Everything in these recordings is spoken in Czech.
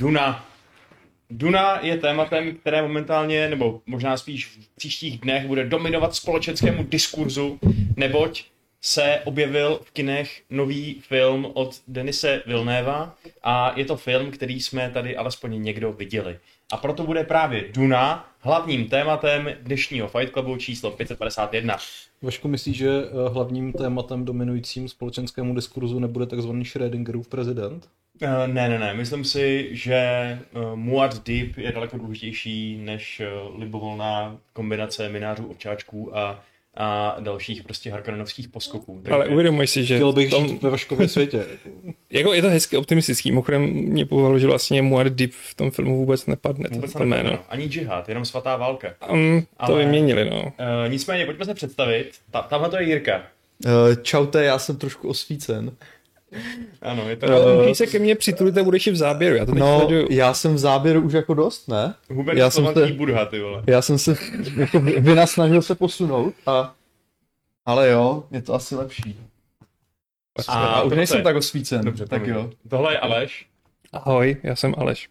Duna. Duna je tématem, které momentálně, nebo možná spíš v příštích dnech, bude dominovat společenskému diskurzu, neboť se objevil v kinech nový film od Denise Vilnéva a je to film, který jsme tady alespoň někdo viděli. A proto bude právě Duna hlavním tématem dnešního Fight Clubu číslo 551. Vašku myslíš, že eh, hlavním tématem dominujícím společenskému diskurzu nebude takzvaný Schrödingerův prezident? Uh, ne, ne, ne. Myslím si, že uh, Muad Deep je daleko důležitější než uh, libovolná kombinace minářů, ovčáčků a a dalších prostě harkonenovských poskoků. Takže... Ale uvědomuj si, že... Chtěl bych tom... žít ve Vaškově světě. jako je to hezky optimistický. Mimochodem mě povedalo, že vlastně Muad Deep v tom filmu vůbec nepadne. Vůbec to jméno. Ani džihad, jenom svatá válka. Um, to Ale, vyměnili, no. Uh, nicméně, pojďme se představit. Ta, tamhle to je Jirka. Uh, čaute, já jsem trošku osvícen. Ano, je to... Uh, Když se ke mně přitulit budeš i v záběru, já to teď No, sleduju. já jsem v záběru už jako dost, ne? Hubert já jsem se, Budha, ty vole. Já jsem se jako vynasnažil se posunout a... Ale jo, je to asi lepší. A, a už nejsem tak osvícen. Dobře, tak jo. Tohle je Aleš. Ahoj, já jsem Aleš.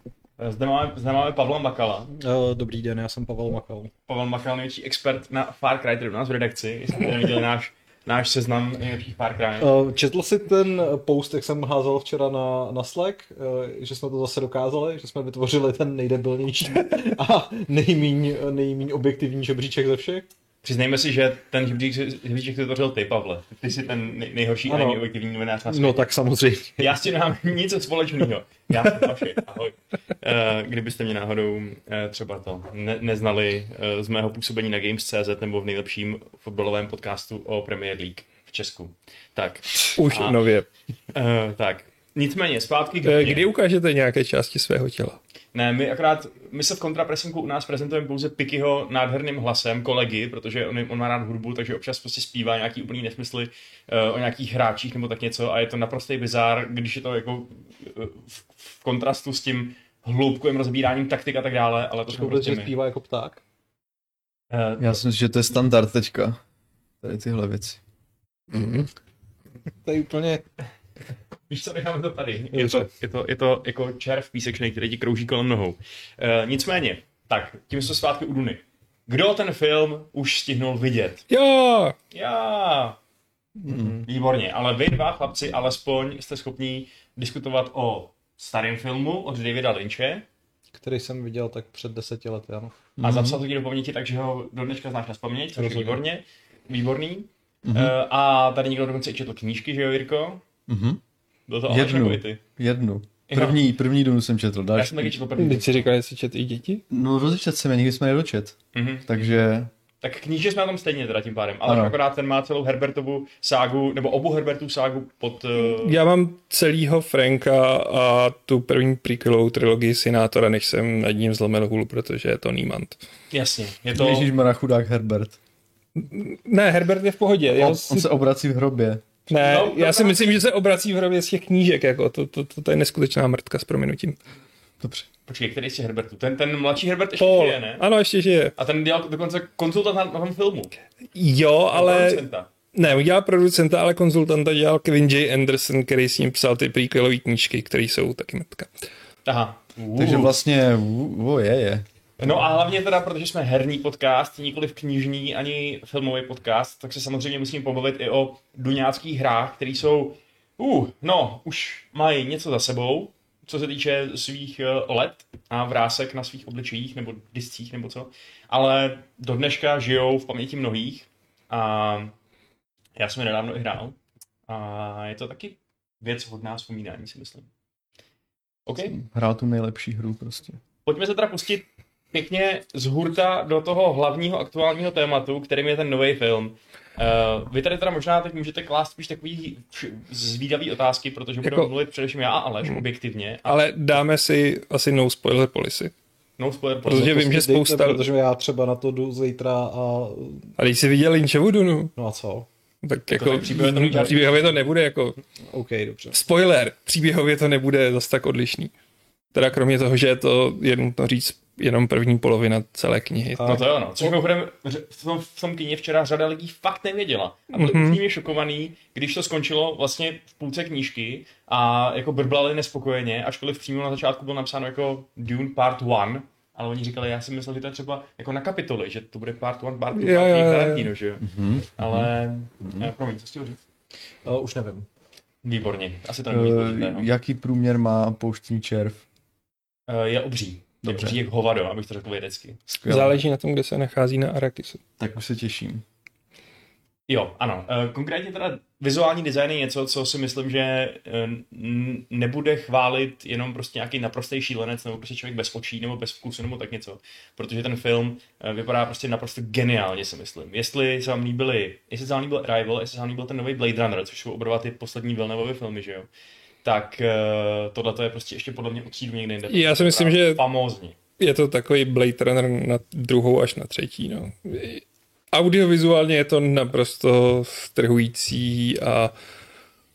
Zde máme, zde máme Pavla Makala. Dobrý den, já jsem Pavel Makal. Pavel Makal, největší expert na Far Cry, který u nás v redakci. Jestli jste neviděli náš náš seznam nejlepších pár krajin. Uh, četl jsi ten post, jak jsem házel včera na, na Slack, uh, že jsme to zase dokázali, že jsme vytvořili ten nejdebilnější a nejmíň, nejmíň objektivní žebříček ze všech? Přiznejme si, že ten žebříček vytvořil ty, Pavle. Ty jsi ten nejhorší ano. a nejobjektivní novinář na světě. No tak samozřejmě. Já s tím nemám nic společného. Já jsem Vaši, ahoj. Uh, kdybyste mě náhodou uh, třeba to ne- neznali uh, z mého působení na Games.cz nebo v nejlepším fotbalovém podcastu o Premier League v Česku. Tak. Už a, nově. Uh, tak. Nicméně, zpátky k Kdy ukážete nějaké části svého těla? Ne, my akorát, my se v kontrapresinku u nás prezentujeme pouze Pikyho nádherným hlasem kolegy, protože on, on má rád hudbu, takže občas prostě zpívá nějaký úplný nesmysly uh, o nějakých hráčích nebo tak něco a je to naprostý bizár, když je to jako uh, v, v, kontrastu s tím hloubkovým rozbíráním taktik a tak dále, ale to jsou prostě že zpívá jako pták? Uh, Já si myslím, že to je standard teďka, tady tyhle věci. Mm-hmm. to je úplně Víš co, necháme to tady. Je to, je to, je to jako červ písečný, který ti krouží kolem nohou. E, nicméně, tak, tím jsou zpátky u Duny. Kdo ten film už stihnul vidět? Jo! Já! Mm. Výborně, ale vy dva chlapci alespoň jste schopní diskutovat o starém filmu od Davida Lynche. Který jsem viděl tak před deseti lety, ano. A mm. zapsal to ti do paměti, takže ho do dneška znáš na vzpomněť, což je výborně. Výborný. Mm-hmm. Uh, a tady někdo dokonce i četl knížky, že jo, Jirko? Mm-hmm. Byl to jednu, ty. jednu. První, první dům jsem četl. Další. Já jsem taky četl první. Teď si říkal, že jsi četl i děti? No rozečet jsem je, nikdy jsme nedočet. Mm-hmm. Takže... Tak kníže jsme na tom stejně teda tím pádem, ale ano. akorát ten má celou Herbertovu ságu, nebo obu Herbertů ságu pod... Uh... Já mám celýho Franka a tu první prequelovou trilogii Sinátora, než jsem nad ním zlomil hůl, protože je to Niemand. Jasně, je to... Ježíš chudák Herbert. Ne, Herbert je v pohodě. On, si... on se obrací v hrobě. Ne, no, já si myslím, že se obrací v hrobě z těch knížek, jako to, to, to, to je neskutečná mrtka s prominutím. Dobře. Počkej, který z Herbertu? Ten, ten mladší Herbert ještě Paul. žije, ne? Ano, ještě žije. A ten dělal dokonce konzultant na, na tom filmu. Jo, ale... Producenta. Ne, udělal producenta, ale konzultanta dělal Kevin J. Anderson, který s ním psal ty prequelové knížky, které jsou taky mrtka. Aha. Uh. Takže vlastně, uh, je, je. No a hlavně teda, protože jsme herní podcast, nikoli v knižní ani filmový podcast, tak se samozřejmě musím pobavit i o duňáckých hrách, které jsou, uh, no, už mají něco za sebou, co se týče svých uh, let a vrásek na svých obličejích nebo discích nebo co, ale do dneška žijou v paměti mnohých a já jsem je nedávno i hrál a je to taky věc hodná vzpomínání, si myslím. OK? Hrál tu nejlepší hru prostě. Pojďme se teda pustit pěkně z hurta do toho hlavního aktuálního tématu, kterým je ten nový film. Uh, vy tady teda možná teď můžete klást spíš takový zvídavý otázky, protože budeme jako, mluvit především já a Aleš hmm. objektivně. A... Ale dáme si asi no spoiler policy. No spoiler policy. Protože vím, že spousta... Dejte, protože já třeba na to jdu zítra a... A když jsi viděl Lynchovu Dunu? No a co? Tak jako příběhově to, příběhově to nebude jako... OK, dobře. Spoiler, příběhově to nebude zase tak odlišný. Teda kromě toho, že je to, je nutno říct, jenom první polovina celé knihy. No to jo, no. Což mimochodem v tom, v tom kyně včera řada lidí fakt nevěděla. A byli mm-hmm. úplně šokovaný, když to skončilo vlastně v půlce knížky a jako brblali nespokojeně, ačkoliv přímo na začátku bylo napsáno jako Dune Part 1, ale oni říkali, já si myslel, že to je třeba jako na kapitoly, že to bude part one, part two, part three, Tarantino, že jo. Mm-hmm. Ale, mm-hmm. promiň, co jsi říct? Uh, už nevím. Výborně, asi to nebude uh, no. Jaký průměr má pouštní červ? Uh, je obří. Dobře. Je obří jak hovado, abych to řekl vědecky. Skvěle. Záleží na tom, kde se nachází na Arakisu. Tak už se těším. Jo, ano. Eh, konkrétně teda vizuální design je něco, co si myslím, že eh, nebude chválit jenom prostě nějaký naprostý šílenec nebo prostě člověk bez očí nebo bez vkusu nebo tak něco, protože ten film eh, vypadá prostě naprosto geniálně, si myslím. Jestli se vám líbily, jestli se vám líbil Arrival, jestli se vám líbil ten nový Blade Runner, což jsou oba ty poslední Villeneuve filmy, že jo, tak tohle je prostě ještě podle mě utřídu někde jinde. Já si myslím, že famózní. je to takový Blade Runner na druhou až na třetí, no audiovizuálně je to naprosto strhující a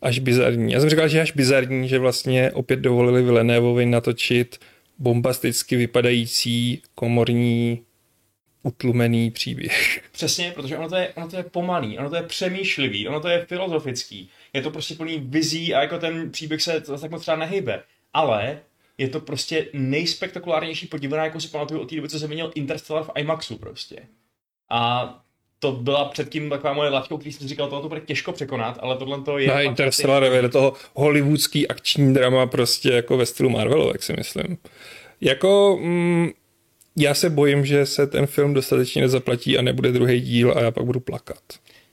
až bizarní. Já jsem říkal, že až bizarní, že vlastně opět dovolili Villeneuvovi natočit bombasticky vypadající komorní utlumený příběh. Přesně, protože ono to, je, ono to je pomalý, ono to je přemýšlivý, ono to je filozofický. Je to prostě plný vizí a jako ten příběh se tak moc třeba nehybe. Ale je to prostě nejspektakulárnější podívaná, jako si pamatuju od té doby, co jsem měl Interstellar v IMAXu prostě. A to byla předtím taková moje laťka, který jsem říkal, tohle to bude těžko překonat, ale tohle to je... Na Interstellar je toho hollywoodský akční drama prostě jako ve stylu Marvelu, jak si myslím. Jako, mm, já se bojím, že se ten film dostatečně nezaplatí a nebude druhý díl a já pak budu plakat.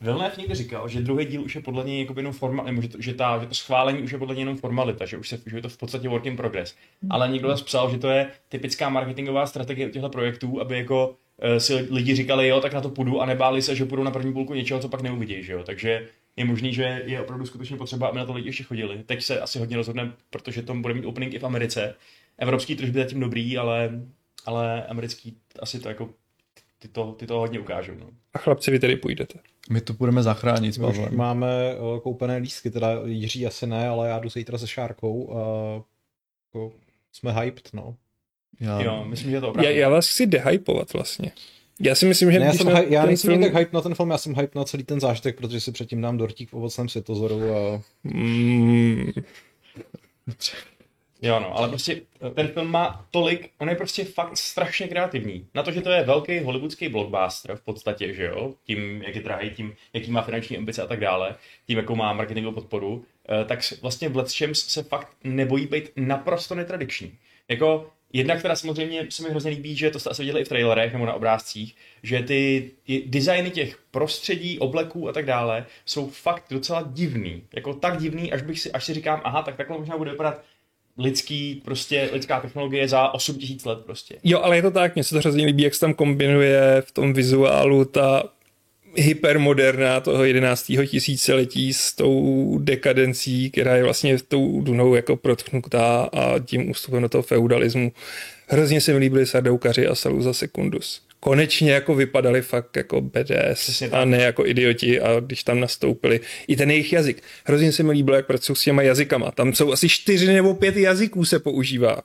Villeneuve někdy říkal, že druhý díl už je podle něj jako jenom forma, nebo že to, že, ta, že to schválení už je podle něj jenom formalita, že už se, že je to v podstatě work in progress. Ale někdo zase psal, že to je typická marketingová strategie těchto projektů, aby jako Eh, si lidi říkali, jo, tak na to půjdu a nebáli se, že půjdu na první půlku něčeho, co pak neuvidí, že jo. Takže je možný, že je opravdu skutečně potřeba, aby na to lidi ještě chodili. Teď se asi hodně rozhodne, protože to bude mít opening i v Americe. Evropský tržby zatím dobrý, ale, ale americký asi to jako ty to, ty to hodně ukážou. No. A chlapci, vy tedy půjdete? My to budeme zachránit My máme uh, koupené lístky, teda Jiří asi ne, ale já jdu zítra se Šárkou. Uh, jako jsme hyped, no. Já... Jo, myslím, že to opravdu. Já, já vás chci dehypovat vlastně. Já si myslím, že... Ne, já, jsem hy- já nejsem film... tak hype na ten film, já jsem hype na celý ten zážitek, protože si předtím dám dortík v ovocném světozoru a... Mm. Jo, no, ale prostě ten film má tolik, on je prostě fakt strašně kreativní. Na to, že to je velký hollywoodský blockbuster v podstatě, že jo, tím, jak je drahý, tím, jaký má finanční ambice a tak dále, tím, jakou má marketingovou podporu, eh, tak vlastně v Let's se fakt nebojí být naprosto netradiční. Jako Jedna, která samozřejmě se mi hrozně líbí, že to jste asi viděli i v trailerech nebo na obrázcích, že ty designy těch prostředí, obleků a tak dále jsou fakt docela divný. Jako tak divný, až bych si, až si říkám, aha, tak takhle možná bude vypadat lidský, prostě lidská technologie za 8 tisíc let prostě. Jo, ale je to tak, mně se to hrozně líbí, jak se tam kombinuje v tom vizuálu ta hypermoderná toho 11. tisíciletí s tou dekadencí, která je vlastně tou Dunou jako protchnutá a tím ústupem do toho feudalismu. Hrozně se mi líbili Sardoukaři a Saluza Secundus. Konečně jako vypadali fakt jako BDS a ne jako idioti a když tam nastoupili. I ten jejich jazyk. Hrozně se mi líbilo, jak pracují s těma jazykama. Tam jsou asi čtyři nebo pět jazyků se používá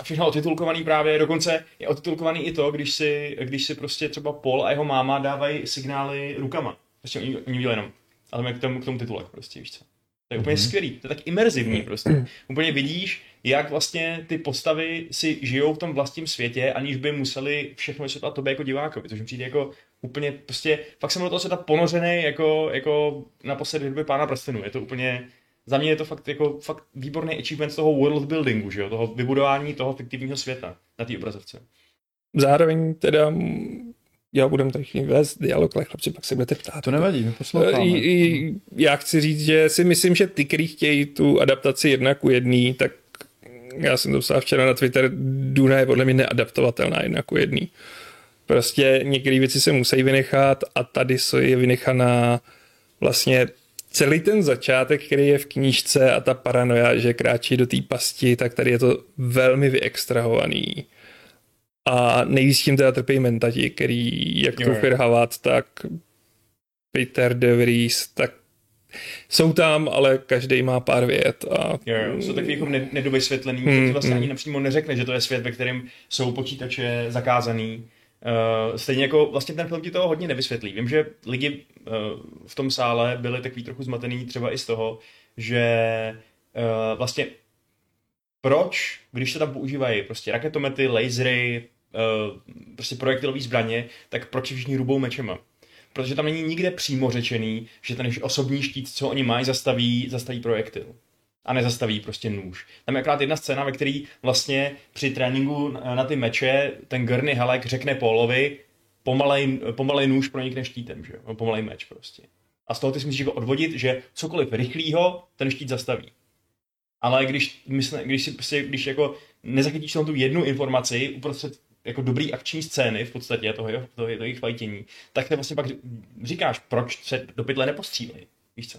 a všechno otitulkovaný právě, dokonce je otitulkovaný i to, když si, když si prostě třeba Paul a jeho máma dávají signály rukama. Prostě oni, oni dělají jenom. A tam je k tomu, k tomu titulek prostě, víš co. To je úplně mm-hmm. skvělý, to je tak imerzivní prostě. Úplně vidíš, jak vlastně ty postavy si žijou v tom vlastním světě, aniž by museli všechno vysvětlat tobě jako divákovi, což mi přijde jako úplně prostě, fakt jsem do toho světa ponořený jako, jako naposledy v době pána prstenů. Je to úplně, za mě je to fakt, jako, fakt výborný achievement toho world buildingu, že jo? toho vybudování toho fiktivního světa na té obrazovce. Zároveň teda já budem tady vést dialog, ale chlapci, pak se budete ptát. To nevadí, my posloucháme. I, já chci říct, že si myslím, že ty, kteří chtějí tu adaptaci jedna ku jedný, tak já jsem to psal včera na Twitter, Duna je podle mě neadaptovatelná jedna ku jedný. Prostě některé věci se musí vynechat a tady je vynechaná vlastně celý ten začátek, který je v knížce a ta paranoja, že kráčí do té pasti, tak tady je to velmi vyextrahovaný. A nejvíc tím teda trpí mentati, který jak tu Firhavat, tak Peter De Vries, tak jsou tam, ale každý má pár vět. A... Jo, jo, jsou takový jako nedovysvětlený, hmm, že vlastně hmm. ani napřímo neřekne, že to je svět, ve kterém jsou počítače zakázaný. Uh, stejně jako vlastně ten film ti toho hodně nevysvětlí. Vím, že lidi uh, v tom sále byli takový trochu zmatený třeba i z toho, že uh, vlastně proč, když se tam používají prostě raketomety, lasery, uh, prostě projektilové zbraně, tak proč všichni rubou mečema? Protože tam není nikde přímo řečený, že ten osobní štít, co oni mají, zastaví, zastaví projektil a nezastaví prostě nůž. Tam je akorát jedna scéna, ve který vlastně při tréninku na ty meče ten Gurney Halleck řekne Paulovi, pomalej, pomalej nůž pronikne štítem, že jo? pomalej meč prostě. A z toho ty si musíš jako odvodit, že cokoliv rychlýho ten štít zastaví. Ale když, mysle, když, si, prostě, když jako nezachytíš tam tu jednu informaci uprostřed jako dobrý akční scény v podstatě toho, toho, toho jejich fajtění, tak ty vlastně pak říkáš, proč se do pytle nepostřílej. Víš co?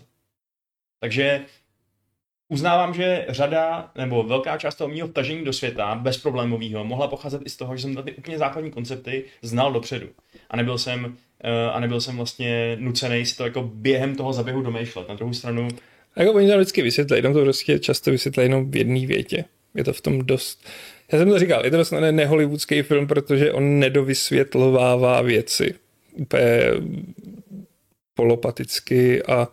Takže Uznávám, že řada nebo velká část toho mého vtažení do světa bezproblémového mohla pocházet i z toho, že jsem ty úplně základní koncepty znal dopředu. A nebyl jsem, eh, a nebyl jsem vlastně nucený si to jako během toho zaběhu domýšlet. Na druhou stranu... Jako oni to vždycky vysvětlí, jenom to prostě často vysvětlí jenom v jedné větě. Je to v tom dost... Já jsem to říkal, je to vlastně nehollywoodský film, protože on nedovysvětlovává věci úplně polopaticky a,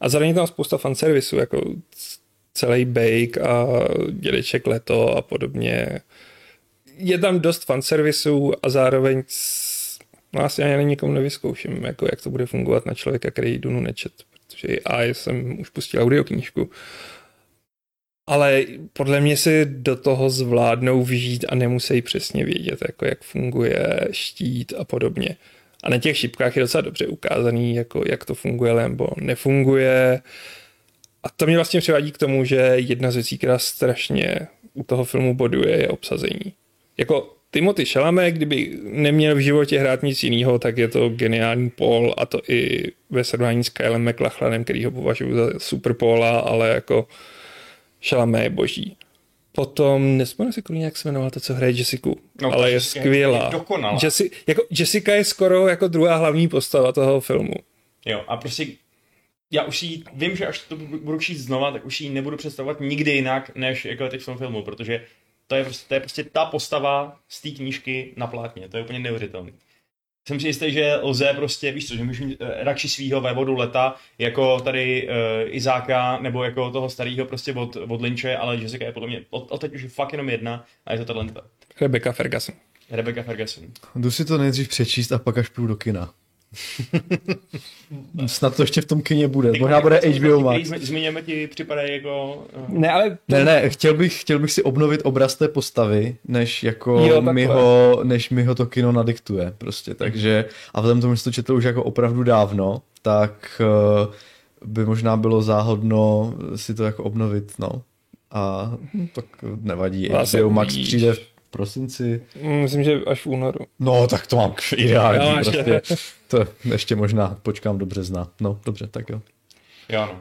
a zároveň tam spousta fanservisu, jako celý Bake a Dědeček Leto a podobně. Je tam dost fanservisů a zároveň no asi ani nikomu nevyzkouším, jako jak to bude fungovat na člověka, který Dunu nečet, protože a jsem už pustil audioknížku. Ale podle mě si do toho zvládnou vyžít a nemusí přesně vědět, jako jak funguje štít a podobně. A na těch šipkách je docela dobře ukázaný, jako jak to funguje nebo nefunguje. A to mě vlastně přivádí k tomu, že jedna z věcí, která strašně u toho filmu boduje, je obsazení. Jako Timothy Chalamet, kdyby neměl v životě hrát nic jiného, tak je to geniální Paul a to i ve srovnání s Kylem McLachlanem, který ho považuji za super Paula, ale jako Chalamet je boží. Potom, nespomínám si kurně, jak se jmenovala to, co hraje Jessica, no, ale je skvělá. Je Jessi, jako, Jessica je skoro jako druhá hlavní postava toho filmu. Jo, a prostě já už ji, vím, že až to budu číst znova, tak už ji nebudu představovat nikdy jinak, než jako teď v tom filmu, protože to je, prostě, to je prostě ta postava z té knížky na plátně, to je úplně neuvěřitelné. Jsem si jistý, že lze prostě, víš co, že můžu mít eh, radši svýho vévodu leta, jako tady uh, Izáka, nebo jako toho starého prostě od, od Lynče, ale Jessica je podle mě, od, od teď už je fakt jenom jedna a je to talenta. Rebecca Ferguson. Rebecca Ferguson. Jdu si to nejdřív přečíst a pak až půjdu do kina. Snad to ještě v tom kině bude. Možná bude HBO Max. Zmíněme ti připadají jako... Uh... Ne, ale... Ne, ne, chtěl bych, chtěl bych si obnovit obraz té postavy, než jako jo, mi ho, než mi ho to kino nadiktuje prostě, takže a vzhledem tomu, že to četl už jako opravdu dávno, tak uh, by možná bylo záhodno si to jako obnovit, no. A tak nevadí, HBO Max přijde v prosinci. Myslím, že až v únoru. No, tak to mám ideální. No, prostě. To ještě možná počkám do března. No, dobře, tak jo. Jo, no.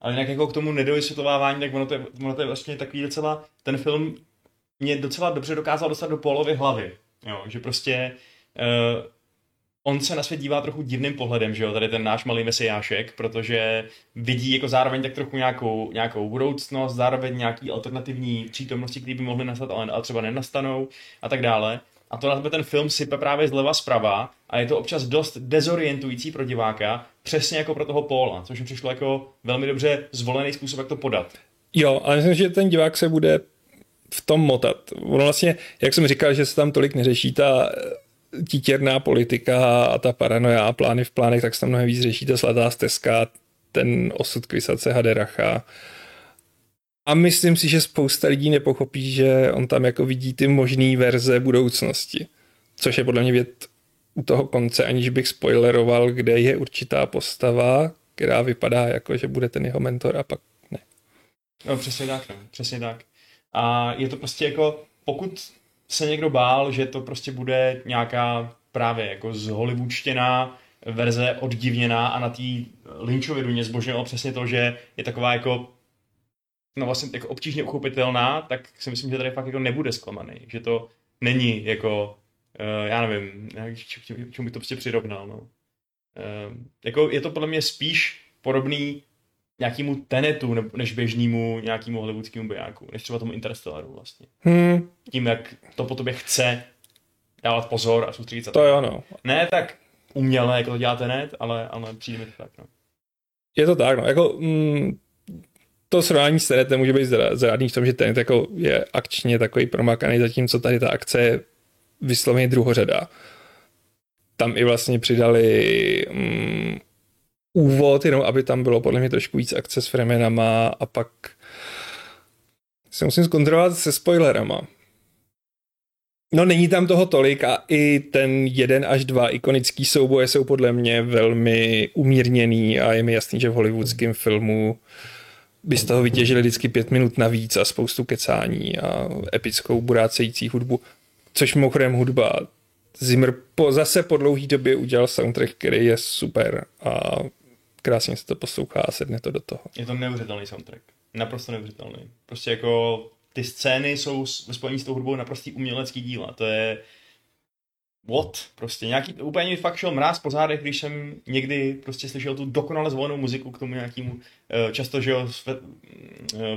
Ale jinak jako k tomu nedovysvětlovávání, tak ono to, je, ono to je vlastně takový docela, ten film mě docela dobře dokázal dostat do polovy hlavy. Jo, že prostě uh, on se na svět dívá trochu divným pohledem, že jo, tady ten náš malý mesiášek, protože vidí jako zároveň tak trochu nějakou, nějakou budoucnost, zároveň nějaký alternativní přítomnosti, které by mohly nastat, ale, ale třeba nenastanou a tak dále. A to na ten film sype právě zleva zprava a je to občas dost dezorientující pro diváka, přesně jako pro toho Paula, což mi přišlo jako velmi dobře zvolený způsob, jak to podat. Jo, ale myslím, že ten divák se bude v tom motat. Ono vlastně, jak jsem říkal, že se tam tolik neřeší ta títěrná politika a ta paranoja a plány v plánech, tak se tam mnohem víc řeší ta slatá stezka, ten osud kvisace Haderacha. A myslím si, že spousta lidí nepochopí, že on tam jako vidí ty možné verze budoucnosti. Což je podle mě věd u toho konce, aniž bych spoileroval, kde je určitá postava, která vypadá jako, že bude ten jeho mentor a pak ne. No přesně tak, no. přesně tak. A je to prostě jako, pokud se někdo bál, že to prostě bude nějaká právě jako zhollywoodštěná verze oddivněná a na té Lynchově duně zbožňoval přesně to, že je taková jako no vlastně jako obtížně uchopitelná, tak si myslím, že tady fakt jako nebude zklamaný, že to není jako, uh, já nevím, čemu bych to prostě přirovnal, no. Uh, jako je to podle mě spíš podobný nějakému Tenetu, než běžnému nějakému hollywoodskému bijáku, než třeba tomu Interstellaru vlastně. Hmm. Tím, jak to po tobě chce dávat pozor a soustředit se. To jo, no. Ne tak uměle, jako to dělá Tenet, ale, ale přijde mi to tak, no. Je to tak, no. Jako, mm, to srovnání s Tenetem může být zrádný v tom, že Tenet jako je akčně takový promakaný, zatímco tady ta akce je vysloveně druhořada. Tam i vlastně přidali mm, úvod, jenom aby tam bylo podle mě trošku víc akce s fremenama a pak se musím zkontrolovat se spoilerama. No není tam toho tolik a i ten jeden až dva ikonický souboje jsou podle mě velmi umírněný a je mi jasný, že v hollywoodském filmu by z toho vytěžili vždycky pět minut navíc a spoustu kecání a epickou burácející hudbu. Což mimochodem hudba Zimmer po, zase po dlouhý době udělal soundtrack, který je super a krásně se to poslouchá a sedne to do toho. Je to neuvěřitelný soundtrack. Naprosto neuvěřitelný. Prostě jako ty scény jsou ve spojení s tou hudbou naprostý umělecký díla. To je what? Prostě nějaký, úplně mi fakt šel mráz po zádech, když jsem někdy prostě slyšel tu dokonale zvolenou muziku k tomu nějakému, eh, často, že jo, v, eh,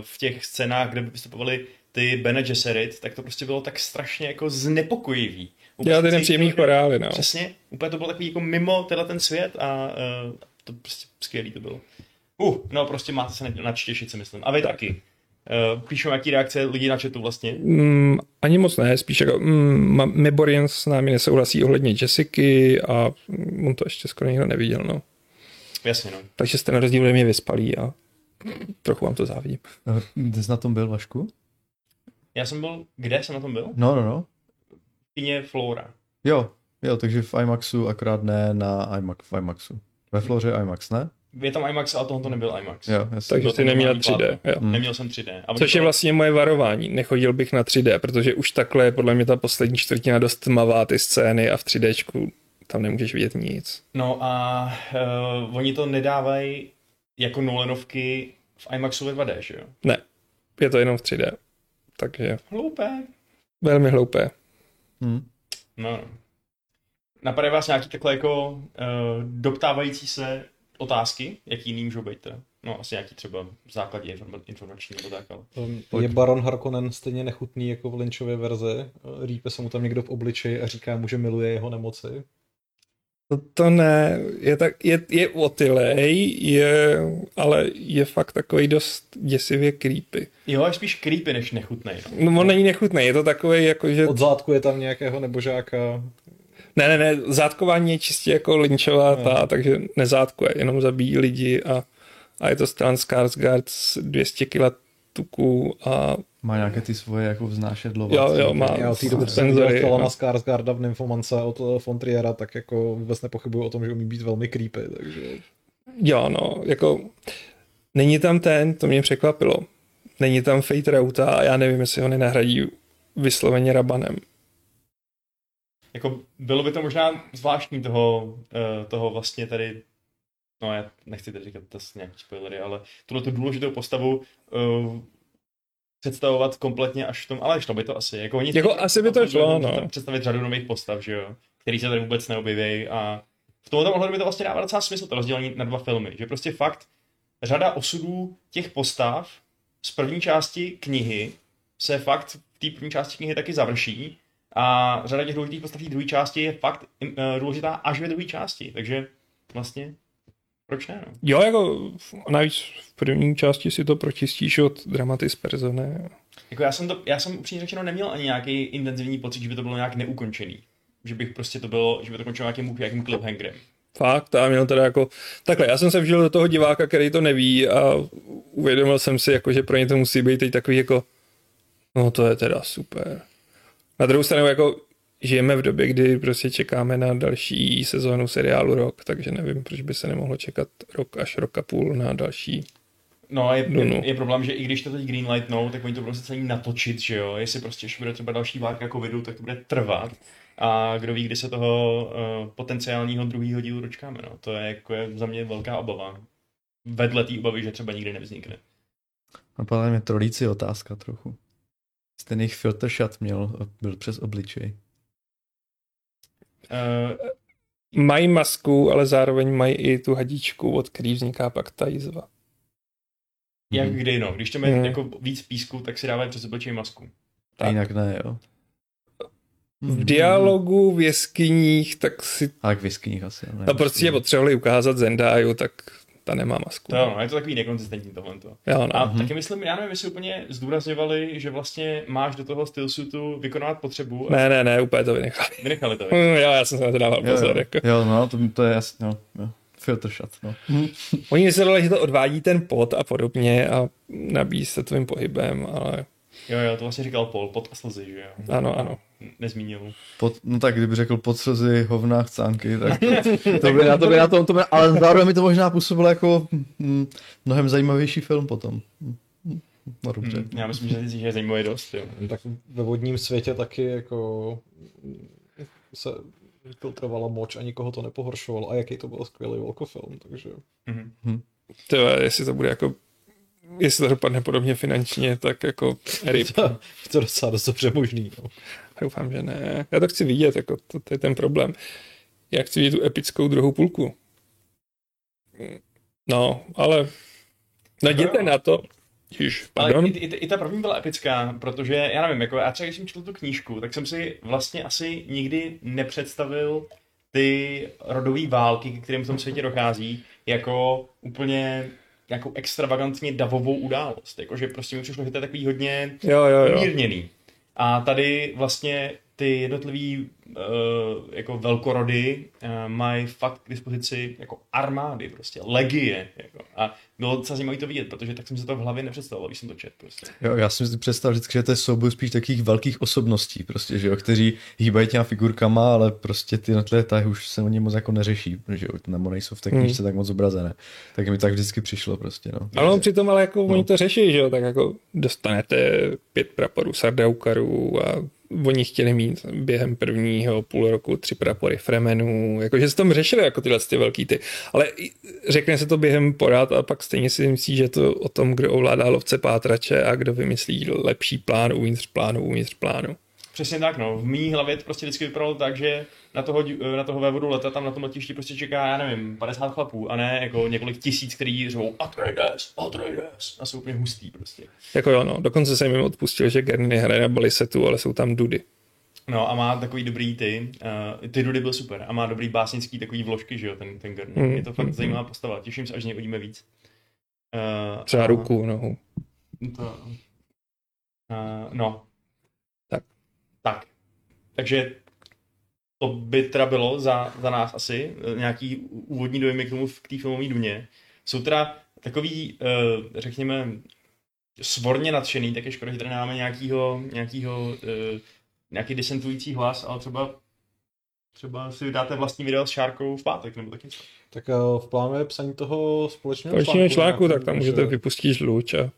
v těch scénách, kde vystupovali ty Bene Gesserit, tak to prostě bylo tak strašně jako znepokojivý. Já ty nepříjemný chorály, no. Přesně, úplně to bylo takový jako mimo tenhle ten svět a uh, to prostě skvělý to bylo. Uh, no prostě máte se načtěšit, si myslím. A vy taky. Uh, píšou nějaký reakce lidí na chatu vlastně? Mm, ani moc ne, spíš jako mm, Meborian s námi nesouhlasí ohledně Jessiky a on to ještě skoro nikdo neviděl, no. Jasně, no. Takže jste na rozdíl mě vyspalí a trochu vám to závidím. Kde jsi na tom byl, Vašku? Já jsem byl, kde jsem na tom byl? No, no, no. Kyně Flora. Jo, jo, takže v IMAXu, akorát ne na IMAX, v IMAXu. Ve Floře IMAX, ne? Je tam IMAX, ale tohle to nebyl IMAX. Jo, jasný. Takže ty neměl 3D. Jo. Hmm. Neměl jsem 3D. A Což to... je vlastně moje varování. Nechodil bych na 3D, protože už takhle je podle mě ta poslední čtvrtina dost tmavá ty scény a v 3D tam nemůžeš vidět nic. No a uh, oni to nedávají jako Nolanovky v IMAXu ve 2D, že jo? Ne, je to jenom v 3D. Takže... Hloupé. Velmi hloupé. Hmm. No. Napadají vás nějaký takhle jako uh, doptávající se otázky, jaký jiný můžou být? No, asi nějaký třeba v základě informační nebo tak, ale... Um, je Baron Harkonnen stejně nechutný jako v Lynchově verzi? Rýpe se mu tam někdo v obličeji a říká mu, že miluje jeho nemoci? To, to ne, je, tak, je, je otylej, je, ale je fakt takový dost děsivě creepy. Jo, je spíš creepy než nechutnej. No, no on není nechutný, je to takový jako, že... Od zátku je tam nějakého nebožáka ne, ne, ne, zátkování je čistě jako linčová no. ta, takže nezátkuje, jenom zabíjí lidi a, a je to stran Skarsgård s 200 kg tuku a má nějaké ty svoje jako vznášedlovací. Jo, jo, má Já od té doby, jsem dělal na Skarsgarda v Nymphomance od eh, Fontriera, tak jako vůbec nepochybuju o tom, že umí být velmi creepy, takže... Jo, no, jako není tam ten, to mě překvapilo. Není tam Fate Rauta a já nevím, jestli ho nenahradí vysloveně Rabanem jako bylo by to možná zvláštní toho, uh, toho vlastně tady, no já nechci tady říkat to nějaký spoilery, ale tuhle tu důležitou postavu uh, představovat kompletně až v tom, ale šlo by to asi. Jako, oni jako asi by to šlo, no. Představit řadu nových postav, že jo, který se tady vůbec neobjeví a v tomhle ohledu by to vlastně dává docela smysl, to rozdělení na dva filmy, že prostě fakt řada osudů těch postav z první části knihy se fakt v té první části knihy taky završí a řada těch důležitých postav druhé části je fakt uh, důležitá až ve druhé části, takže vlastně proč ne? No? Jo, jako navíc v první části si to pročistíš od dramatis personae. Jako já jsem, to, já jsem upřímně řečeno neměl ani nějaký intenzivní pocit, že by to bylo nějak neukončený. Že bych prostě to bylo, že by to končilo nějakým, nějakým cliffhangerem. Fakt, a měl teda jako, takhle, já jsem se vžil do toho diváka, který to neví a uvědomil jsem si, jako, že pro ně to musí být teď takový jako, no to je teda super. Na druhou stranu jako žijeme v době, kdy prostě čekáme na další sezónu seriálu rok, takže nevím, proč by se nemohlo čekat rok až rok a půl na další No je, je, je, problém, že i když to teď greenlightnou, tak oni to prostě celý natočit, že jo. Jestli prostě ještě bude třeba další várka covidu, tak to bude trvat. A kdo ví, kdy se toho uh, potenciálního druhého dílu dočkáme, no. To je jako je za mě velká obava. Vedle té obavy, že třeba nikdy nevznikne. A podle mě trolící otázka trochu. Ten jejich filter shot měl, byl přes obličej. Uh, mají masku, ale zároveň mají i tu hadičku, od který vzniká pak ta jizva. Jak kdy, no. Když to mají hmm. jako víc písku, tak si dávají přes obličej masku. Tak. Jinak ne, jo. V dialogu, v jeskyních, tak si... Ale v jeskyních asi. No prostě potřebovali ukázat Zendáju, tak ta nemá masku. To jo, no, je to takový nekonzistentní tohle. Jo, no. A mm-hmm. taky myslím, já nevím, jestli úplně zdůrazňovali, že vlastně máš do toho stillsuitu vykonávat potřebu. Ne, ne, ne, úplně to vynechali. Vynechali to. jo, já jsem se na to dával jo, pozor. Jo, jako. jo no, to, to je jasný, no, jo. Filter shot, no. Oni mysleli, že to odvádí ten pot a podobně a nabíjí se tvým pohybem, ale Jo, jo, to vlastně říkal Paul, pod a slzy, že jo? Ano, ano. Nezmínil. Pod, no tak, kdyby řekl pod slzy, hovna, chcánky, tak to, to by, na to by na tom, to by, ale zároveň mi to možná působilo jako hm, mnohem zajímavější film potom. No dobře. Hmm, já myslím, že, že je zajímavý dost, jo. Tak ve vodním světě taky jako se filtrovala moč a nikoho to nepohoršovalo a jaký to byl skvělý velkofilm, takže... Mm-hmm. To je, jestli to bude jako jestli to dopadne podobně finančně, tak jako ryb. To, to docela dost dobře možný. No. Doufám, že ne. Já to chci vidět, jako to, to je ten problém. Já chci vidět tu epickou druhou půlku. No, ale najděte na to. Ježiš, ale i, i, i, ta první byla epická, protože já nevím, jako já třeba když jsem četl tu knížku, tak jsem si vlastně asi nikdy nepředstavil ty rodové války, k kterým v tom světě dochází, jako úplně nějakou extravagantně davovou událost. Jakože prostě mi přišlo, že to je takový hodně jo, jo, jo. umírněný. A tady vlastně ty jednotlivý uh, jako velkorody uh, mají fakt k dispozici jako armády, prostě legie. Jako. A bylo docela zajímavé to vidět, protože tak jsem se to v hlavě nepředstavoval, když jsem to četl. Prostě. Jo, já jsem si představil vždycky, že to je souboj spíš takových velkých osobností, prostě, že jo, kteří hýbají těma figurkama, ale prostě ty jednotlivé tahy už se o ně moc jako neřeší, že jo, nebo nejsou v té knížce hmm. tak moc zobrazené. Tak mi tak vždycky přišlo prostě, no. Ale přitom ale jako no. oni to řeší, že jo, tak jako dostanete pět praporů Sardaukarů a oni chtěli mít během prvního půl roku tři prapory Fremenů, jakože se tam řešili jako tyhle ty velký ty, ale řekne se to během porád a pak stejně si myslí, že to o tom, kdo ovládá lovce pátrače a kdo vymyslí lepší plán uvnitř plánu, uvnitř plánu. Přesně tak, no. V mý hlavě to prostě vždycky vypadalo tak, že na toho, na toho vévodu leta tam na tom letišti prostě čeká, já nevím, 50 chlapů a ne jako několik tisíc, který řvou Atreides, Atreides a jsou úplně hustý prostě. Jako jo, no. Dokonce jsem jim odpustil, že Gerny hraje na balisetu, ale jsou tam dudy. No a má takový dobrý ty, uh, ty dudy byl super a má dobrý básnický takový vložky, že jo, ten, ten Gerny. Mm. Je to fakt zajímavá postava, těším se, až něj uvidíme víc. Uh, Třeba a... ruku, no. To, uh, no. Takže to by teda bylo za, za nás asi eh, nějaký úvodní dojmy k tomu k té filmové duně. Jsou teda takový, eh, řekněme, svorně nadšený, tak je škoda, že tady máme nějakýho, nějakýho eh, nějaký disentující hlas, ale třeba třeba si vydáte vlastní video s Šárkou v pátek, nebo tak něco. Tak v plánu je psaní toho společného článku. Společného článku, tak tam můžete vypustit žluč a...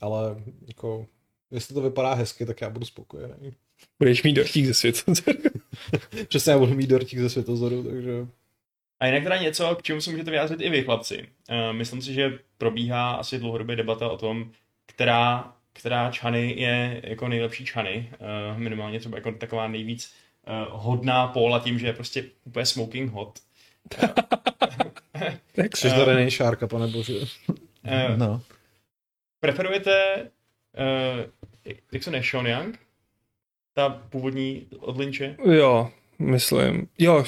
Ale jako Jestli to vypadá hezky, tak já budu spokojený. Budeš mít dortík ze světozoru. Přesně, já budu mít dortík ze světozoru, takže... A jinak teda něco, k čemu se můžete vyjádřit i vy, chlapci. Uh, myslím si, že probíhá asi dlouhodobě debata o tom, která, která čany je jako nejlepší čany. Uh, minimálně třeba jako taková nejvíc uh, hodná póla tím, že je prostě úplně smoking hot. tady není šárka, pane bože. Uh, no. Preferujete Uh, jak se ne, Sean Young? Ta původní od Lynche? Jo, myslím. Jo,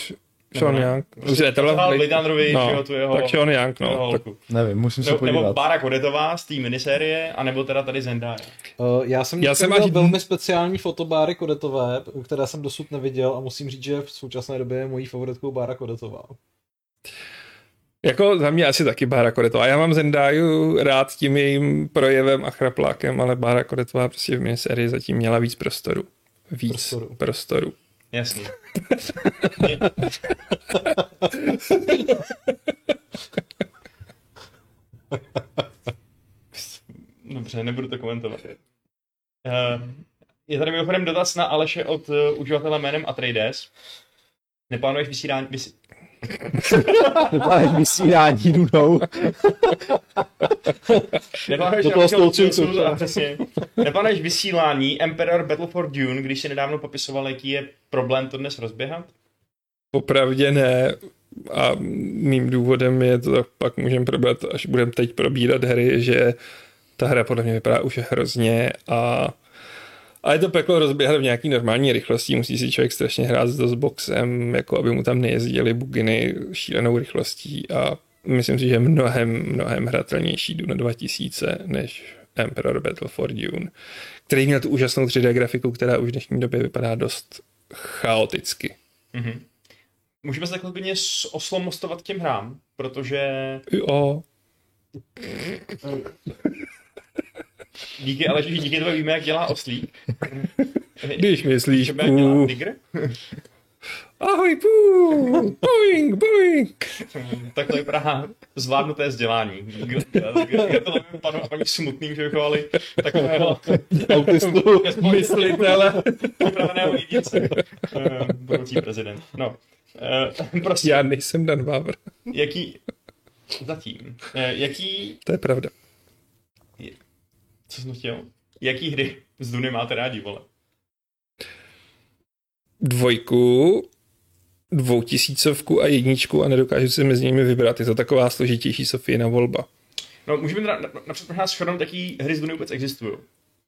Sean ne, Young. Prostě to byla Blade no, tu jeho, tak Sean Young, no. Tak, nevím, musím se podívat. Nebo Bára Kodetová z té minisérie, anebo teda tady Zendaya. Uh, já jsem, já jsem viděl velmi speciální foto Báry Kodetové, které jsem dosud neviděl a musím říct, že v současné době je mojí favoritkou Bára Kodetová. Jako za mě asi taky Bára Kodetová. Já mám Zendáju rád tím jejím projevem a chraplákem, ale Bára Kodetová prostě v minisérii zatím měla víc prostoru. Víc prostoru. prostoru. Jasný. Dobře, nebudu to komentovat. Uh, je tady mimochodem dotaz na Aleše od uh, uživatele jménem Atreides. Neplánuješ vysílání, vys, Neplánuješ vysílání runou. Neplánuješ Do toho. Přesně. Neplánuješ vysílání Emperor Battle for Dune, když si nedávno popisoval, jaký je problém to dnes rozběhat? Popravdě ne. a mým důvodem je to, pak můžeme probrat, až budeme teď probírat hry, že ta hra podle mě vypadá už hrozně a a je to peklo rozběhat v nějaký normální rychlosti, musí si člověk strašně hrát s boxem, jako aby mu tam nejezdily buginy šílenou rychlostí a myslím si, že je mnohem, mnohem hratelnější Dune 2000 než Emperor Battle for Dune, který měl tu úžasnou 3D grafiku, která už v dnešní době vypadá dost chaoticky. Mm-hmm. Můžeme se takhle klidně oslomostovat těm hrám, protože... Jo. Díky, ale že díky tebe víme, jak dělá oslík. Když myslíš pů. Ahoj, pů, boing, boing. Takhle vypadá zvládnuté vzdělání. Gratulujeme panu a paní smutným, že vychovali takového autistu, myslitele. Připraveného jedince. Eh, budoucí prezident. No. Uh, prostě. Já nejsem Dan Vávr. Jaký, zatím, uh, jaký... To je pravda. Co jsem chtěl? Jaký hry z Duny máte rádi, vole? Dvojku, dvoutisícovku a jedničku a nedokážu si mezi nimi vybrat. Je to taková složitější Sofie volba. No, můžeme například pro nás shrnout, jaký hry z Duny vůbec existují.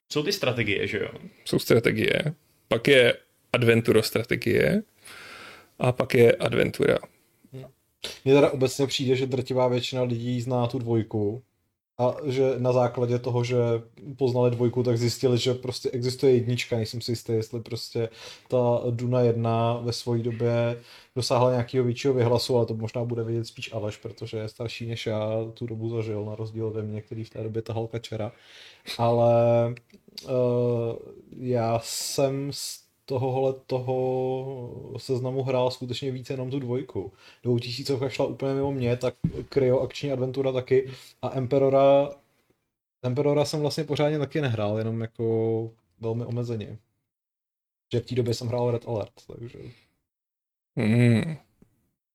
Jsou ty strategie, že jo? Jsou strategie. Pak je adventuro strategie a pak je adventura. Mně teda obecně přijde, že drtivá většina lidí zná tu dvojku, a že na základě toho, že poznali dvojku, tak zjistili, že prostě existuje jednička, nejsem si jistý, jestli prostě ta Duna 1 ve své době dosáhla nějakého většího vyhlasu, ale to možná bude vědět spíš Aleš, protože je starší než já, tu dobu zažil, na rozdíl ode mě, který v té době tahal kačera. Ale uh, já jsem tohohle toho seznamu hrál skutečně více jenom tu dvojku. tisícovka šla úplně mimo mě, tak Cryo akční adventura taky a Emperora Emperora jsem vlastně pořádně taky nehrál, jenom jako velmi omezeně. Že v té době jsem hrál Red Alert, takže... Mm.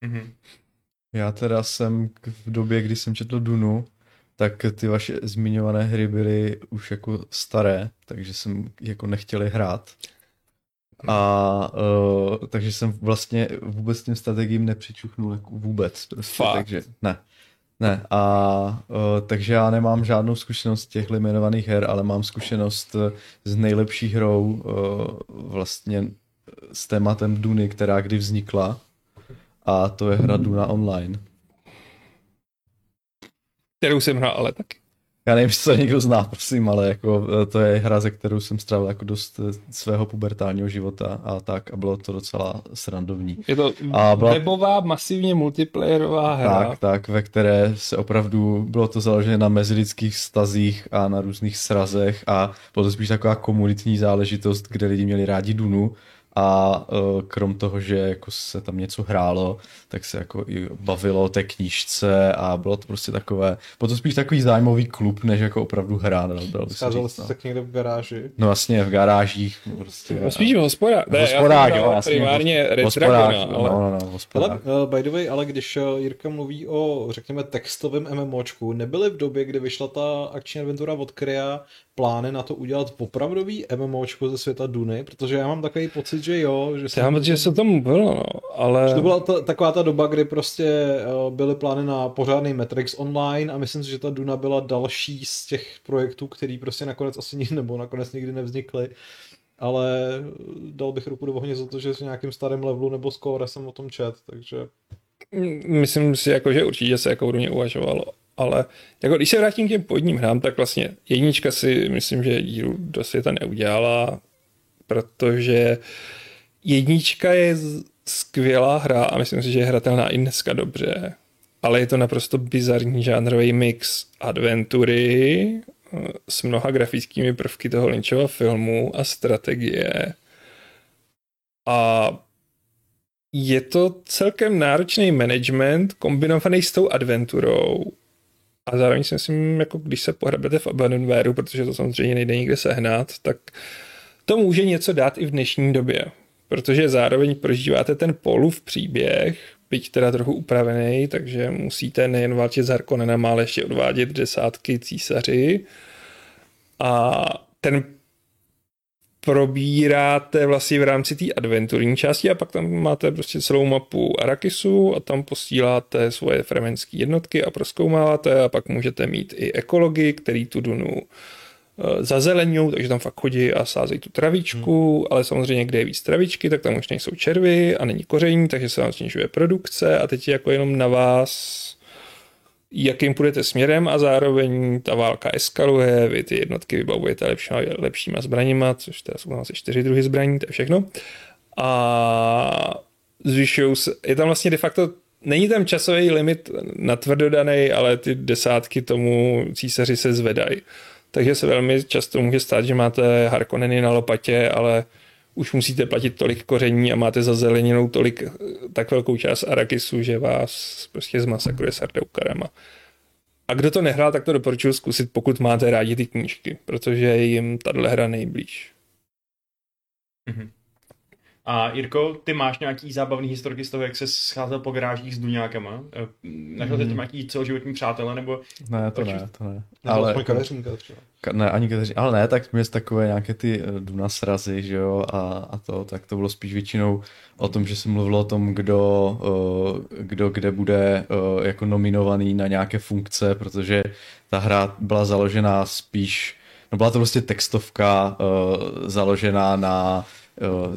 Mm-hmm. Já teda jsem v době, kdy jsem četl Dunu, tak ty vaše zmiňované hry byly už jako staré, takže jsem jako nechtěli hrát. A uh, takže jsem vlastně vůbec tím strategiím nepřičuchnul jako vůbec. Prostě, Fakt? Takže ne. Ne, a uh, takže já nemám žádnou zkušenost z těch jmenovaných her, ale mám zkušenost s nejlepší hrou uh, vlastně s tématem Duny, která kdy vznikla a to je hra Duna Online. Kterou jsem hrál ale taky. Já nevím, jestli to někdo zná, prosím, ale jako e, to je hra, ze kterou jsem strávil jako dost e, svého pubertálního života a tak a bylo to docela srandovní. Je to a byla... webová, masivně multiplayerová hra. Tak, tak, ve které se opravdu, bylo to založené na mezilidských stazích a na různých srazech a bylo to spíš taková komunitní záležitost, kde lidi měli rádi Dunu a uh, krom toho, že jako se tam něco hrálo, tak se jako i bavilo o té knížce a bylo to prostě takové, bylo to spíš takový zájmový klub, než jako opravdu hra. Scházeli jste no. tak někde v garáži? No vlastně v garážích. Prostě, no, spíš v hospodách. V hospodách, jo, jasně. Primárně hospodách, ale... No, no, no, hospodách. Ale, uh, by the way, ale když uh, Jirka mluví o, řekněme, textovém MMOčku, nebyly v době, kdy vyšla ta akční adventura od Krya, plány na to udělat popravdový MMOčko ze světa Duny, protože já mám takový pocit, že jo. Že já mám že se tomu bylo, no, ale... Že to byla ta, taková ta doba, kdy prostě uh, byly plány na pořádný Matrix Online a myslím si, že ta Duna byla další z těch projektů, který prostě nakonec asi nikdy, nebo nakonec nikdy nevznikly. Ale dal bych ruku do ohně za to, že v nějakým starém levelu nebo score jsem o tom čet, takže... Myslím si, jako, že určitě se jako Duně uvažovalo ale jako když se vrátím k těm původním hrám, tak vlastně jednička si myslím, že dílu do světa neudělala, protože jednička je skvělá hra a myslím si, že je hratelná i dneska dobře, ale je to naprosto bizarní žánrový mix adventury eh, s mnoha grafickými prvky toho Lynchova filmu a strategie. A je to celkem náročný management kombinovaný s tou adventurou a zároveň si myslím, jako když se pohrabete v Abandonwareu, protože to samozřejmě nejde nikde sehnat, tak to může něco dát i v dnešní době, protože zároveň prožíváte ten polův příběh, byť teda trochu upravený, takže musíte nejen válčit s Harkonnenama, ale ještě odvádět desátky císaři. A ten probíráte vlastně v rámci té adventurní části a pak tam máte prostě celou mapu Arakisu a tam posíláte svoje fremenské jednotky a proskoumáváte a pak můžete mít i ekology, který tu Dunu Eh, zazeleňují, takže tam fakt chodí a sázejí tu travičku, hmm. ale samozřejmě, kde je víc travičky, tak tam už nejsou červy a není koření, takže se vám snižuje produkce a teď je jako jenom na vás, jakým půjdete směrem a zároveň ta válka eskaluje, vy ty jednotky vybavujete lepšíma, lepšíma zbraněma, což teda jsou asi čtyři druhy zbraní, to je všechno. A zvyšují se, je tam vlastně de facto Není tam časový limit natvrdo daný, ale ty desátky tomu císaři se zvedají takže se velmi často může stát, že máte Harkonneny na lopatě, ale už musíte platit tolik koření a máte za zeleninou tolik, tak velkou část Arakisu, že vás prostě zmasakruje sardeukarema. A kdo to nehrál, tak to doporučuji zkusit, pokud máte rádi ty knížky, protože je jim tahle hra nejblíž. Mm-hmm. A Jirko, ty máš nějaký zábavný historky z toho, jak se scházel po garážích s duňákama? Eh, našel jsi nějaký celoživotní přátelé, nebo... Ne, to ne, to ne. Ale, kadeřinka třeba. Ne, ani kadeřinka, ale ne, tak měl takové nějaké ty eh, Duna srazy, že jo, a, a to, tak to bylo spíš většinou o tom, že se mluvilo o tom, kdo, eh, kdo kde bude jako nominovaný na nějaké funkce, protože ta hra byla založená spíš, no byla to prostě textovka založená na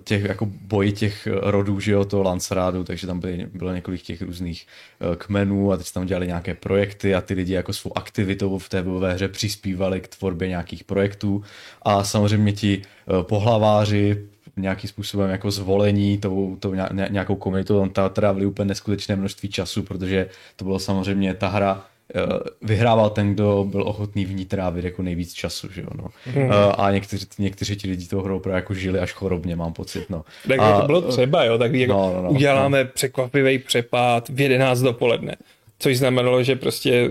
těch jako boji těch rodů, že jo, toho Lancerádu, takže tam byly, bylo několik těch různých eh, kmenů a teď tam dělali nějaké projekty a ty lidi jako svou aktivitou v té bojové hře přispívali k tvorbě nějakých projektů. A samozřejmě ti eh, pohlaváři nějakým způsobem jako zvolení tou, tou nějakou komunitou, tam trávili úplně neskutečné množství času, protože to bylo samozřejmě ta hra, vyhrával ten, kdo byl ochotný v ní trávit jako nejvíc času, že jo, no. Hmm. A někteří, někteří ti lidi toho hrou jako žili až chorobně, mám pocit, no. Tak a, to bylo třeba, jo, tak jako no, no, no, uděláme no. překvapivý přepad v 11 dopoledne, což znamenalo, že prostě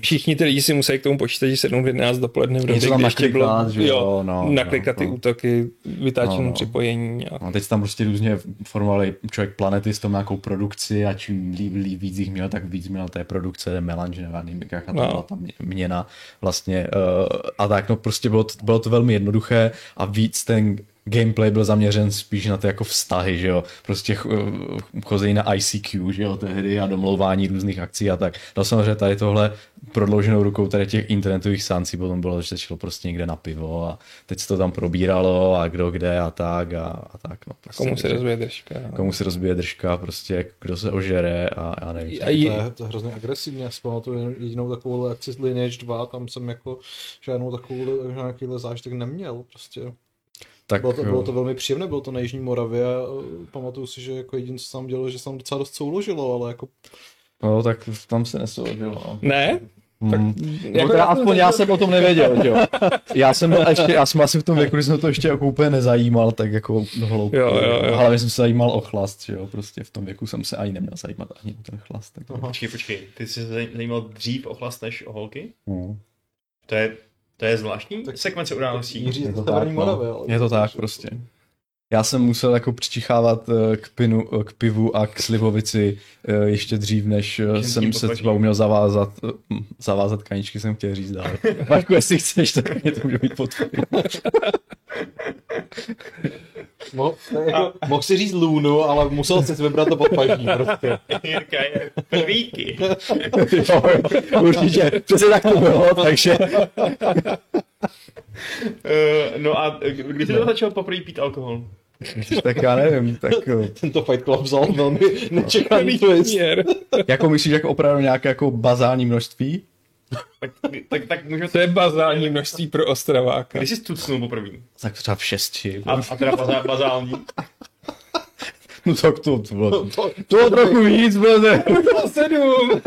všichni ty lidi si museli k tomu počítat, že 7 v 11 dopoledne v době, kdy ještě bylo že jo, no, naklikat no, ty no. útoky, vytáčení no, no. připojení. A... No, teď tam prostě různě formovali člověk planety s tom nějakou produkci a čím líp, líp víc jich měl, tak víc měl té produkce, melange, nevím, jaká no. byla tam měna vlastně. Uh, a tak, no prostě bylo to, bylo to velmi jednoduché a víc ten gameplay byl zaměřen spíš na ty jako vztahy, že jo, prostě chození na ICQ, že jo, tehdy a domlouvání různých akcí a tak. No samozřejmě tady tohle prodlouženou rukou tady těch internetových sáncí potom bylo, že se šlo prostě někde na pivo a teď se to tam probíralo a kdo kde a tak a, a tak. No, prostě, komu se rozbije držka. No. Komu se rozbije držka, prostě kdo se ožere a já nevím. A je... to, je, to je hrozně agresivní, já si pamatuju jedinou takovou akci z Lineage 2, tam jsem jako žádnou takovou žádný zážitek neměl, prostě. Tak, bylo, to, bylo to velmi příjemné, bylo to na Jižní Moravě a e, pamatuju si, že jako jediné, co jsem dělal, že jsem docela dost souložilo, ale jako... No, tak tam se nesouložilo. No. Ne? Tak, mm. jako teda aspoň já jsem o tom nevěděl, jo. Já jsem byl ještě, já jsem asi v tom věku, když jsem to ještě jako úplně nezajímal, tak jako hloupý. Jo, jo, jo. Hlavně jsem se zajímal o chlast, jo. Prostě v tom věku jsem se ani neměl zajímat ani o ten chlast. Tak... Počkej, počkej, ty jsi se zajímal dřív o chlast než o holky? Mm. To je to je zvláštní tak sekvence událostí. Je to, tak, no. je to tak prostě. Já jsem musel jako přičichávat eh, k, pinu, eh, k pivu a k slivovici eh, ještě dřív, než jsem se třeba uměl zavázat, zavázat kaničky, jsem chtěl říct dál. Marku, jestli chceš, tak mě to může být podporu. Mo, jako, mohl si říct Lunu, ale musel si vybrat to podpaží prostě. Jirka je prvíky. jo, určitě, přesně tak to bylo, takže... Uh, no a kdy jsi to začal poprvé pít alkohol? tak já nevím, tak... Tento Fight Club vzal velmi nečekaný twist. jako myslíš jako opravdu nějaké jako bazální množství? Tak, tak, tak můžeme... To je bazální množství pro Ostraváka. Když jsi tucnul poprvé? Tak třeba v šesti. A, a teda bazá, bazální? No tak to, to bylo, to, to, to trochu víc, bude. sedm.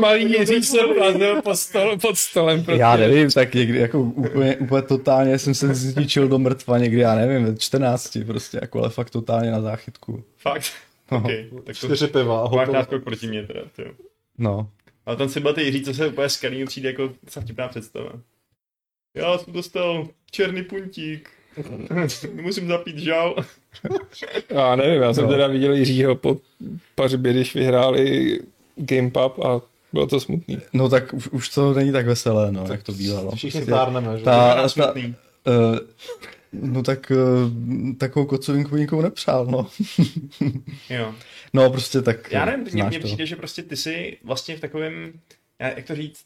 Malý Jiří se plazil pod, stol, pod stolem. Prostě. Já nevím, tak někdy jako úplně, úplně totálně jsem se zničil do mrtva někdy, já nevím, ve 14 prostě, jako, ale fakt totálně na záchytku. Fakt? No. Okay, tak to, Čtyři piva. Máš náskok proti mě teda, tyjo. No. Ale ten si byl ty Jiří, co se úplně skalí, přijde jako vtipná představa. Já jsem dostal černý puntík. Musím zapít žal. Já nevím, já jsem no. teda viděl Jiřího po pařbě, když vyhráli Game Pub a bylo to smutný. No tak už, už to není tak veselé, no, jak to bývalo. Všichni stárneme, že? Ta, ta, Uh, no tak uh, takovou kocovinku nikomu nepřál, no. jo. No prostě tak Já nevím, mně, přijde, že prostě ty si vlastně v takovém, jak to říct,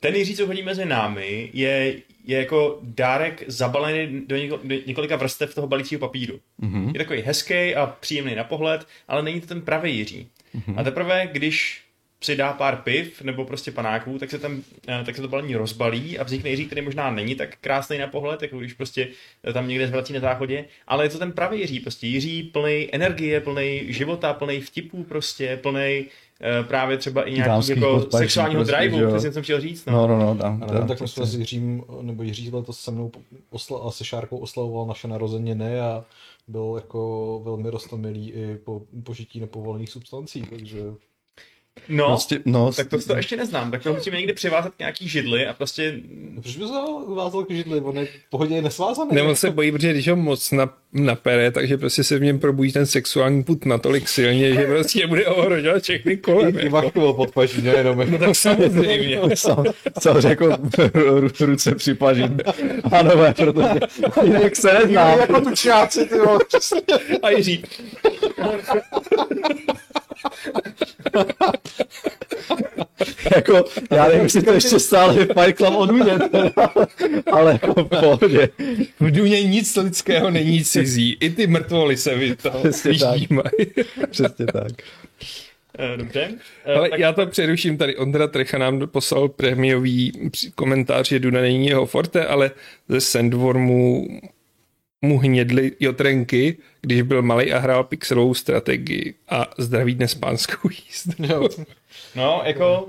ten Jiří, co chodí mezi námi, je, je jako dárek zabalený do, něko, do několika vrstev toho balícího papíru. Mm-hmm. Je takový hezký a příjemný na pohled, ale není to ten pravý Jiří. Mm-hmm. A teprve, když přidá pár piv nebo prostě panáků, tak se, tam, eh, tak se to balení rozbalí a vznikne Jiří, který možná není tak krásný na pohled, jako když prostě tam někde zvrací na záchodě, ale je to ten pravý Jiří, prostě Jiří plný energie, plný života, plný vtipů prostě, plný uh, právě třeba i nějaký jako sexuálního prostě, driveu, to jsem chtěl říct. No, no, no, no dám, dám, dám, tak prostě s Jiřím, nebo Jiří to se mnou osla, a se Šárkou oslavoval naše narozeniny a byl jako velmi rostomilý i po požití nepovolených substancí, takže No, prostě, no, tak to, to ještě neznám, tak to musíme někdy přivázat k nějaký židli a prostě... No, proč by se vázal k židli, on je v pohodě je nesvázaný. Nebo se bojí, protože když ho moc na, napere, takže prostě se v něm probudí ten sexuální put natolik silně, že prostě bude ohrožovat všechny kolem. I jako. pod paží, jenom. No tak samozřejmě. Co jako ruce při paži. Pánové, protože jinak se nezná. Jako tučňáci, ty jo. A Jiří. jako, já nevím, jestli to ještě stále je Fight Club od Duně, ale jako v pohodě. V Duně nic lidského není cizí. I ty mrtvoly se vy to Přesně tak. Přesně tak. Eh, dobře. Eh, Ale tak... já to přeruším tady. Ondra Trecha nám poslal prémiový komentář, že Duna není jeho forte, ale ze Sandwormu mu hnědly jotrenky, když byl malý a hrál pixelovou strategii a zdraví dnes pánskou jízdu. No, jako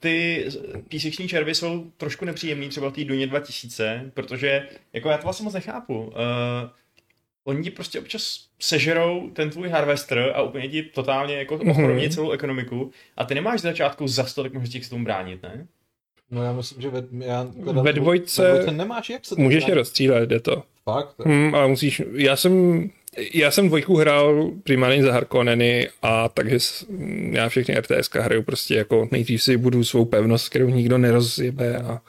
ty píseční červy jsou trošku nepříjemný třeba v té Duně 2000, protože jako já to vlastně moc nechápu. Uh, oni ti prostě občas sežerou ten tvůj harvester a úplně ti totálně jako mm-hmm. celou ekonomiku a ty nemáš z začátku za stolik možností k tomu bránit, ne? No já myslím, že ve, já, ve dvojce, ve dvojce nemáš jak se Můžeš je rozstřílet, jde to. Fakt? Hmm, ale musíš, já jsem, já jsem dvojku hrál primárně za Harkonneny a takže já všechny RTS hraju prostě jako nejdřív si budu svou pevnost, kterou nikdo nerozjebe a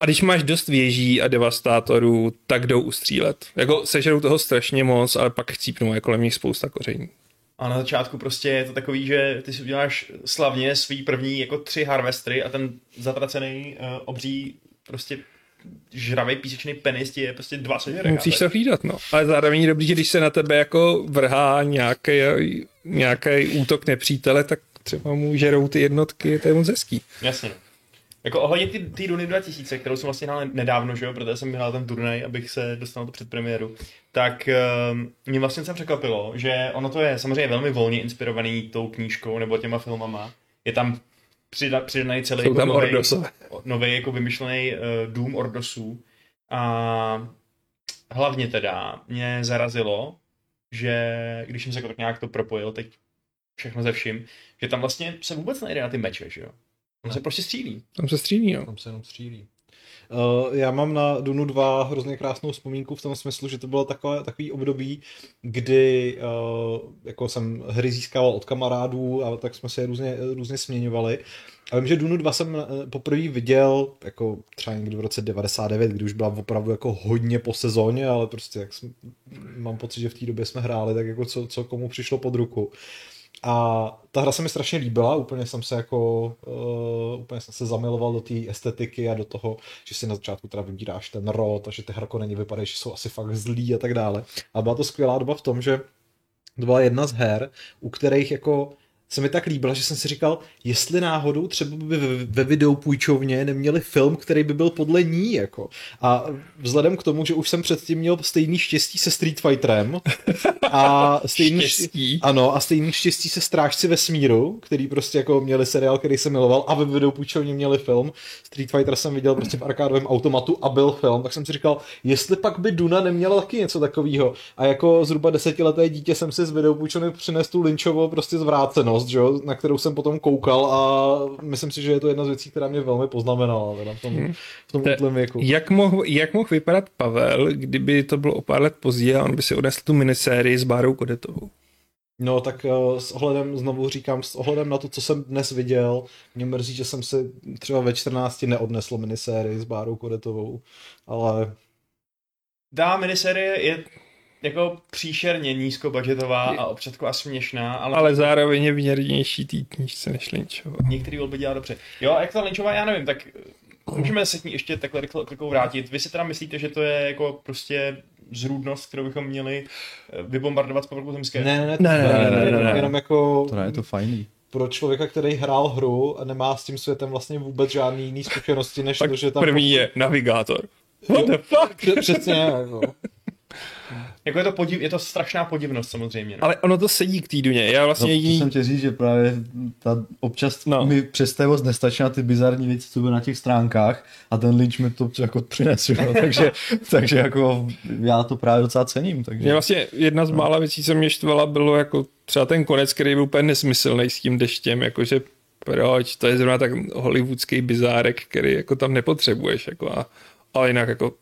a když máš dost věží a devastátorů, tak jdou ustřílet. Jako sežerou toho strašně moc, ale pak chcípnou, jako kolem nich spousta koření. A na začátku prostě je to takový, že ty si uděláš slavně svý první jako tři harvestry a ten zatracený uh, obří prostě žravý písečný penis je prostě dva sežere. Musíš to hlídat, no. Ale zároveň je dobrý, že když se na tebe jako vrhá nějaký, nějaký útok nepřítele, tak třeba mu žerou ty jednotky, to je moc hezký. Jasně. Jako ohledně ty, ty Duny 2000, kterou jsem vlastně hrál nedávno, že jo, protože jsem hrál ten turnaj, abych se dostal na to předpremiéru, tak uh, mě vlastně se překvapilo, že ono to je samozřejmě velmi volně inspirovaný tou knížkou nebo těma filmama. Je tam přidaný celý Jsou tam nový, nový jako vymyšlený uh, dům Ordosů. A hlavně teda mě zarazilo, že když jsem se tak nějak to propojil, teď všechno ze vším, že tam vlastně se vůbec nejde na ty meče, že jo? Tam se prostě střílí. Tam se střílí, jo. Tam se jenom střílí. Uh, já mám na Dunu 2 hrozně krásnou vzpomínku v tom smyslu, že to bylo takové, takový období, kdy uh, jako jsem hry získával od kamarádů a tak jsme se různě, různě směňovali. A vím, že Dunu 2 jsem eh, poprvé viděl jako třeba někdy v roce 99, kdy už byla opravdu jako hodně po sezóně, ale prostě jak jsem, mám pocit, že v té době jsme hráli tak jako co, co komu přišlo pod ruku. A ta hra se mi strašně líbila, úplně jsem se jako, uh, úplně jsem se zamiloval do té estetiky a do toho, že si na začátku teda vybíráš ten rod a že ty není vypadají, že jsou asi fakt zlí a tak dále. A byla to skvělá doba v tom, že to byla jedna z her, u kterých jako se mi tak líbila, že jsem si říkal, jestli náhodou třeba by ve videu půjčovně neměli film, který by byl podle ní, jako. A vzhledem k tomu, že už jsem předtím měl stejný štěstí se Street Fighterem a stejný štěstí. Ano, a stejný štěstí se Strážci vesmíru, který prostě jako měli seriál, který jsem miloval a ve videu půjčovně měli film. Street Fighter jsem viděl prostě v arkádovém automatu a byl film, tak jsem si říkal, jestli pak by Duna neměla taky něco takového. A jako zhruba desetileté dítě jsem si z videu půjčovny přinesl tu Lynchovo prostě zvráceno činnost, že jo, na kterou jsem potom koukal a myslím si, že je to jedna z věcí, která mě velmi poznamenala teda v tom, hmm. v tom útlém věku. Jak mohl, jak mohl vypadat Pavel, kdyby to bylo o pár let později a on by si odnesl tu minisérii s Bárou Kodetovou? No tak uh, s ohledem, znovu říkám, s ohledem na to, co jsem dnes viděl, mě mrzí, že jsem si třeba ve 14 neodnesl minisérii s Bárou Kodetovou, ale... Dá, minisérie je jako příšerně nízkobudgetová a občas taková směšná, ale... Ale zároveň je věrnější tý knížce než Lynchová. Některý volby dělá dobře. Jo, a jak ta Lynchová, já nevím, tak můžeme se k ní ještě takhle rychle vrátit. Vy si teda myslíte, že to je jako prostě zrůdnost, kterou bychom měli eh, vybombardovat z povrchu zemské? Ne, ne, ne, ne, ne, ne, ne, ne. jenom jako... To ne, je to fajný. Pro člověka, který hrál hru a nemá s tím světem vlastně vůbec žádný jiný zkušenosti, než tak to, že tam... první je navigátor. What the fuck? Přesně, jako. Jako je to, podiv, je to strašná podivnost samozřejmě. No. Ale ono to sedí k týdně. Já vlastně no, to jsem tě říct, že právě ta občas no. mi představost nestačí na ty bizarní věci, co byly na těch stránkách a ten Lynch mi to jako přinesl, no. takže, takže jako já to právě docela cením. Takže... Mě vlastně jedna z no. mála věcí, co mě štvala, bylo jako třeba ten konec, který byl úplně nesmyslný s tím deštěm, jakože proč, to je zrovna tak hollywoodský bizárek, který jako tam nepotřebuješ, jako a ale jinak jako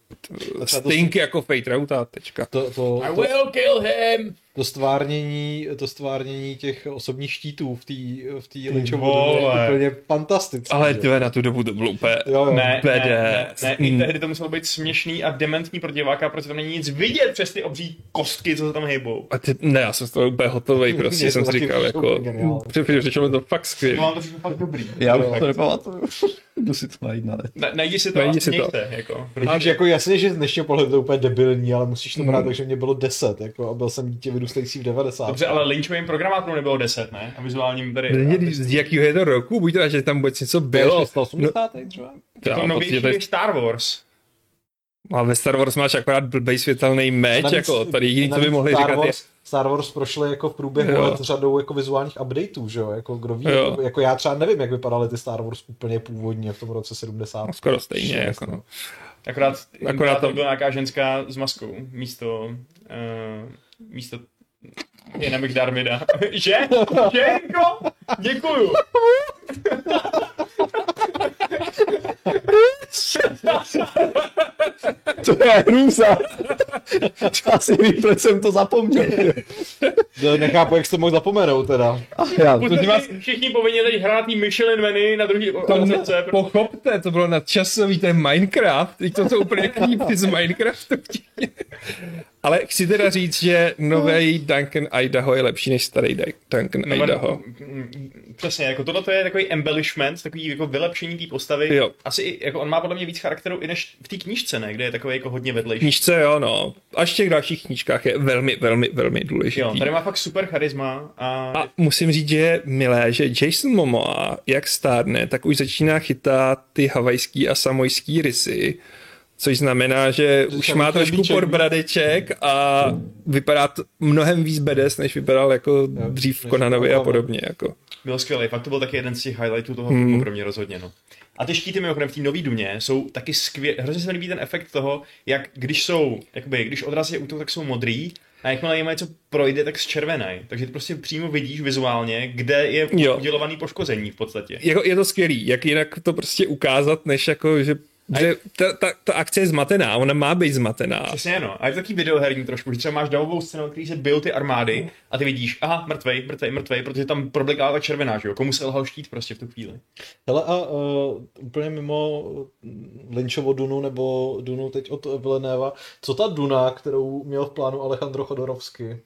stinky jako Fate Rauta, tečka. To, to, I will kill him! To stvárnění, to stvárnění těch osobních štítů v té v tý Lynchovu je úplně fantastické. Ale ty na tu dobu to bylo úplně jo, jo. Ne, ne, ne, ne, i tehdy to muselo být směšný a dementní pro diváka, protože tam není nic vidět přes ty obří kostky, co se tam hejbou. A ty, ne, já jsem z toho úplně hotový, prostě jsem si říkal, jako, přišlo to fakt skvělé. No, to fakt dobrý. Já bych to nepamatuju. Jdu si to najít na. Na, najdi si to najdi a si to. jako. Protože... jako jasně, že z dnešního pohledu to je úplně debilní, ale musíš to brát, mm. takže mě bylo 10, jako, a byl jsem dítě vyrůstající v 90. Dobře, ale Lynchovým programátorům nebylo 10, ne? A vizuálním tady... Ne, z jakého je to roku? Buď to, že tam vůbec něco bylo. 680 no, třeba? To je novější než Star Wars. A ve Star Wars máš akorát blbej světelný meč, jako tady jediný, co by mohli Star říkat Wars, je... Star Wars prošly jako v průběhu jo. let řadou jako vizuálních updateů, že jo, jako kdo ví, jo. jako já třeba nevím, jak vypadaly ty Star Wars úplně původně v tom roce 70. No, skoro stejně, jako no. Akorát, akorát tam byla nějaká ženská s maskou, místo, uh, místo je na Darmida. že? Že, jako? Děkuju. to je hrůza. Asi ví, proč jsem to zapomněl. To nechápu, jak jsi to mohl zapomenout teda. já, to vás všichni povinni teď hrát Michelin menu na druhý obrazovce. Protože... Pochopte, to bylo nadčasový, ten Minecraft. Teď to jsou úplně klípky z Minecraftu. Ale chci teda říct, že nový Duncan Idaho je lepší než starý Duncan no, Idaho. Přesně, jako tohle je takový embellishment, takový jako vylepšení té postavy. Jo. Asi jako on má podle mě víc charakteru i než v té knížce, ne? Kde je takový jako hodně vedlejší. Knížce, jo, no. Až v těch dalších knížkách je velmi, velmi, velmi důležitý. Jo, tady má fakt super charisma. A... a musím říct, že je milé, že Jason Momoa, jak stárne, tak už začíná chytat ty havajský a samojský rysy což znamená, že už má trošku podbradeček a vypadá to mnohem víc bedes, než vypadal jako dřív v Konanovi a podobně. Jako. Byl skvělý, fakt to byl taky jeden z těch highlightů toho hmm. pro mě rozhodně. No. A ty štíty mimochodem v té nový duně jsou taky skvělé. Hrozně se mi líbí ten efekt toho, jak když jsou, jakoby, když odraz je útok, tak jsou modrý, a jakmile jim něco projde, tak zčervenají. Takže ty prostě přímo vidíš vizuálně, kde je jo. udělovaný poškození v podstatě. Jako, je to skvělý, jak jinak to prostě ukázat, než jako, že že ta, ta, ta, akce je zmatená, ona má být zmatená. Přesně no. A je to taky videoherní trošku, že třeba máš davovou scénu, který se byl ty armády a ty vidíš, aha, mrtvej, mrtvej, mrtvej, protože tam problikala ta červená, že jo? Komu se lhal štít prostě v tu chvíli. Hele a uh, úplně mimo Lynchovo Dunu nebo Dunu teď od Villeneuva, co ta Duna, kterou měl v plánu Alejandro Chodorovsky?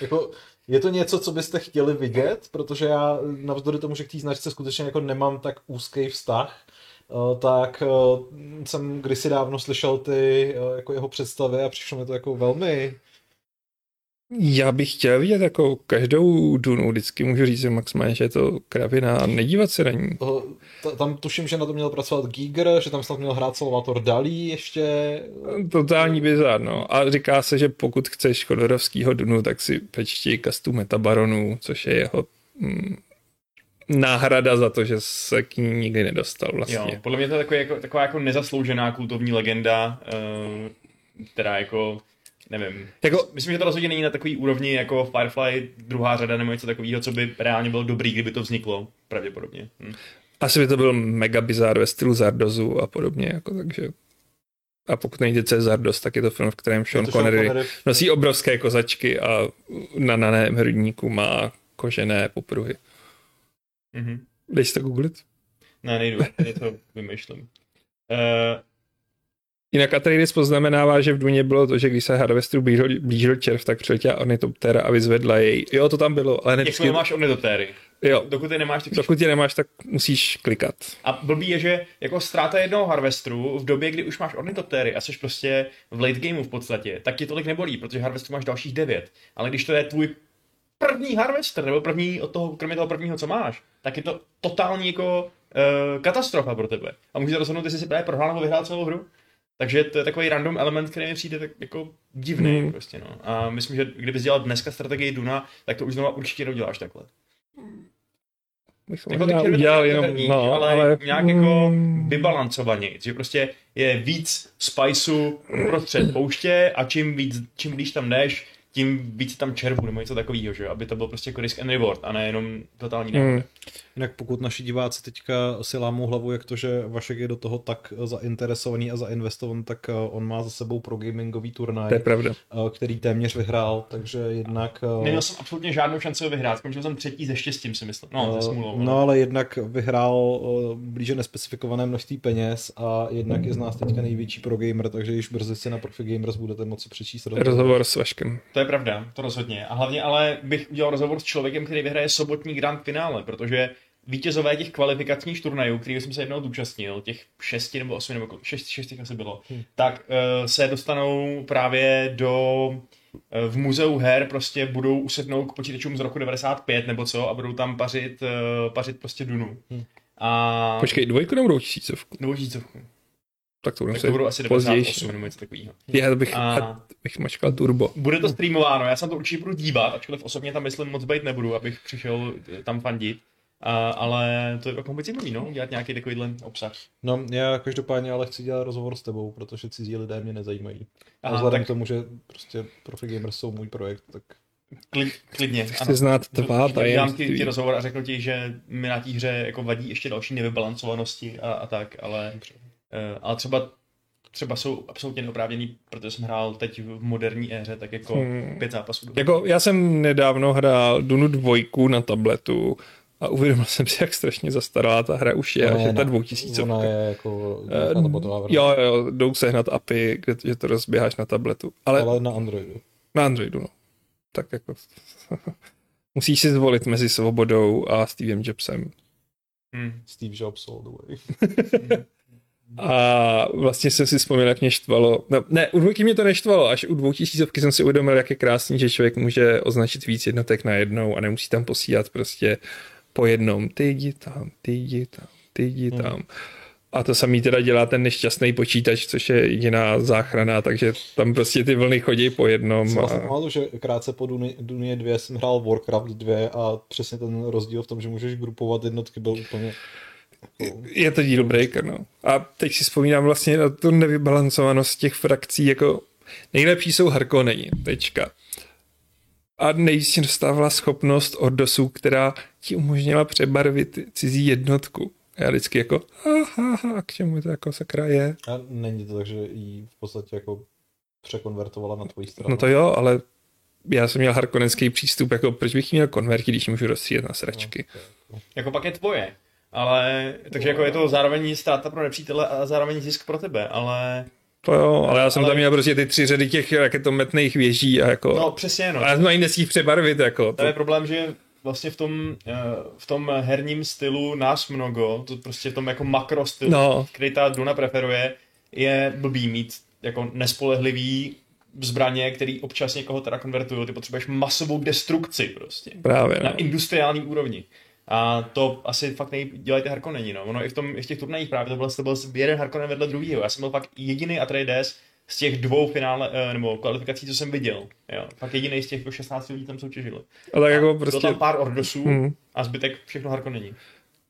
Jako, je to něco, co byste chtěli vidět? Protože já navzdory tomu, že k té značce skutečně jako nemám tak úzký vztah, tak eh, jsem kdysi dávno slyšel ty eh, jako jeho představy a přišlo mi to jako velmi já bych chtěl vidět jako každou Dunu, vždycky můžu říct, že maximálně, že je to kravina a nedívat se na ní. Tam tuším, že na to měl pracovat Giger, že tam snad měl hrát Salvator Dalí ještě. Totální bizar, no. A říká se, že pokud chceš Chodorovskýho Dunu, tak si pečti kastu Metabaronu, což je jeho mm, náhrada za to, že se k ní nikdy nedostal vlastně. Jo, podle mě to je takový, jako, taková jako nezasloužená kultovní legenda, uh, která jako nevím. Jako, Myslím, že to rozhodně není na takový úrovni jako Firefly druhá řada nebo něco takového, co by reálně bylo dobrý, kdyby to vzniklo, pravděpodobně. Hm. Asi by to byl mega bizár ve stylu Zardozu a podobně, jako, takže A pokud nejde Cezar dost, tak je to film, v kterém Sean Connery, Connery nosí obrovské kozačky a na naném hrudníku má kožené popruhy. Mm-hmm. Dej si to googlit? Ne, nejdu, to vymýšlím. Uh, Jinak Atreides poznamenává, že v Duně bylo to, že když se Harvestru blížil, blížil červ, tak přiletěla ornitoptéra a vyzvedla jej. Jo, to tam bylo, ale ne vždycky... máš ornitoptéry. Jo. Dokud je nemáš, tak... Dokud je nemáš, tak musíš klikat. A blbý je, že jako ztráta jednoho Harvestru v době, kdy už máš ornitoptéry a jsi prostě v late gameu v podstatě, tak ti tolik nebolí, protože Harvestru máš dalších devět. Ale když to je tvůj první Harvester, nebo první od toho, kromě toho prvního, co máš, tak je to totální jako uh, katastrofa pro tebe. A můžeš rozhodnout, jestli si právě prohrál nebo vyhrál celou hru. Takže to je takový random element, který mi přijde tak jako divný hmm. prostě, no. A myslím, že kdyby dělal dneska strategii Duna, tak to už znovu určitě neuděláš takhle. Bych jako možná udělal jenom, herní, no, ale, ale nějak jako hmm. vybalancovaně, že prostě je víc spiceu prostřed pouště a čím víc, čím blíž tam jdeš, tím víc tam červu nebo něco takového, že aby to byl prostě jako risk and reward a ne jenom totální mm. Jinak pokud naši diváci teďka si lámou hlavu, jak to, že Vašek je do toho tak zainteresovaný a zainvestovaný, tak eh, on má za sebou pro gamingový turnaj, to je pravda. Eh, který téměř vyhrál, takže jednak... Eh, Neměl jsem absolutně žádnou šanci ho vyhrát, skončil jsem třetí ze štěstím si myslím, no, ze smůlou. No ale jednak vyhrál blíže nespecifikované množství peněz a jednak je z nás teďka největší pro gamer, takže již brzy si na Profi Gamers budete moci přečíst rozhovor s Vaškem. To je pravda, to rozhodně. A hlavně ale bych udělal rozhovor s člověkem, který vyhraje sobotní grand finále, protože vítězové těch kvalifikačních turnajů, který jsem se jednou zúčastnil, těch šesti nebo osmi nebo šest, šest těch asi bylo, hmm. tak uh, se dostanou právě do uh, v muzeu her prostě budou usednout k počítačům z roku 95 nebo co a budou tam pařit, uh, pařit prostě Dunu. Hmm. A... Počkej, dvojku nebo tisícovku? tisícovku. Tak to, tak to budou asi 98 nebo něco takového. Já bych, a... bych mačkal turbo. Bude to streamováno, já se to určitě budu dívat, ačkoliv osobně tam myslím moc být nebudu, abych přišel tam fandit. A, ale to je jako moc no, dělat nějaký takovýhle obsah. No, já každopádně ale chci dělat rozhovor s tebou, protože cizí lidé mě nezajímají. Aha, a vzhledem tak... k tomu, že prostě Profi Gamers jsou můj projekt, tak Klid, klidně. Chci ano. znát tvá tajemství. Dám ti, ti rozhovor a řeknu ti, že mi na té hře jako vadí ještě další nevybalancovanosti a, a tak, ale, uh, ale třeba třeba jsou absolutně neoprávněný, protože jsem hrál teď v moderní éře, tak jako hmm. pět zápasů. Jako já jsem nedávno hrál Dunu dvojku na tabletu a uvědomil jsem si, jak strašně zastaralá ta hra už je, že je ta dvoutisícovka. Ona je jako uh, Jo, jo, jdou sehnat API, kde, že to rozběháš na tabletu. Ale, Ale na Androidu. Na Androidu, no. Tak jako... Musíš si zvolit mezi svobodou a Stevem Jobsem. Hmm. Steve Jobs all the way. A vlastně jsem si vzpomněl, jak mě štvalo. No, ne, u dvojky mě to neštvalo, až u dvou tisícovky jsem si uvědomil, jak je krásný, že člověk může označit víc jednotek na jednou a nemusí tam posílat prostě po jednom, ty jdi tam, ty jdi tam, ty jdi hmm. tam. A to samý teda dělá ten nešťastný počítač, což je jediná záchrana, takže tam prostě ty vlny chodí po jednom. Jsem a... vlastně že krátce po Dunie 2 jsem hrál Warcraft 2 a přesně ten rozdíl v tom, že můžeš grupovat jednotky byl úplně je to deal breaker, no. A teď si vzpomínám vlastně na tu nevybalancovanost těch frakcí, jako nejlepší jsou Harkonneni, tečka a nejvíc dostávala schopnost Ordosu, která ti umožnila přebarvit cizí jednotku. Já vždycky jako, ha, ha, k čemu to jako sakra je. A není to tak, že jí v podstatě jako překonvertovala na tvoji stranu? No to jo, ale já jsem měl harkonenský přístup, jako proč bych měl konverti, když můžu rozsíjet na sračky. No, okay. Jako pak je tvoje, ale, takže jako je to zároveň ztráta pro nepřítele a zároveň zisk pro tebe, ale to jo, ale já jsem ale... tam měl prostě ty tři řady těch raketometných věží a jako... No přesně, no. A já jsem ani nesmích přebarvit, jako. To je problém, že vlastně v tom, eh, v tom herním stylu nás mnogo, to prostě v tom jako makro stylu, no. který ta Duna preferuje, je blbý mít jako nespolehlivý zbraně, který občas někoho teda konvertují. Ty potřebuješ masovou destrukci prostě. Právě, Na no. industriální úrovni. A to asi fakt nejdělejte Harkonneni, no. Ono i v, tom, i v těch turnajích právě to byl, to byl jeden Harkonnen vedle druhého. Já jsem byl fakt jediný Atreides z těch dvou finále, eh, nebo kvalifikací, co jsem viděl. Jo. Fakt jediný z těch 16 lidí tam soutěžili. A tak jako prostě... Bylo tam pár Ordosů hmm. a zbytek všechno Harkonneni.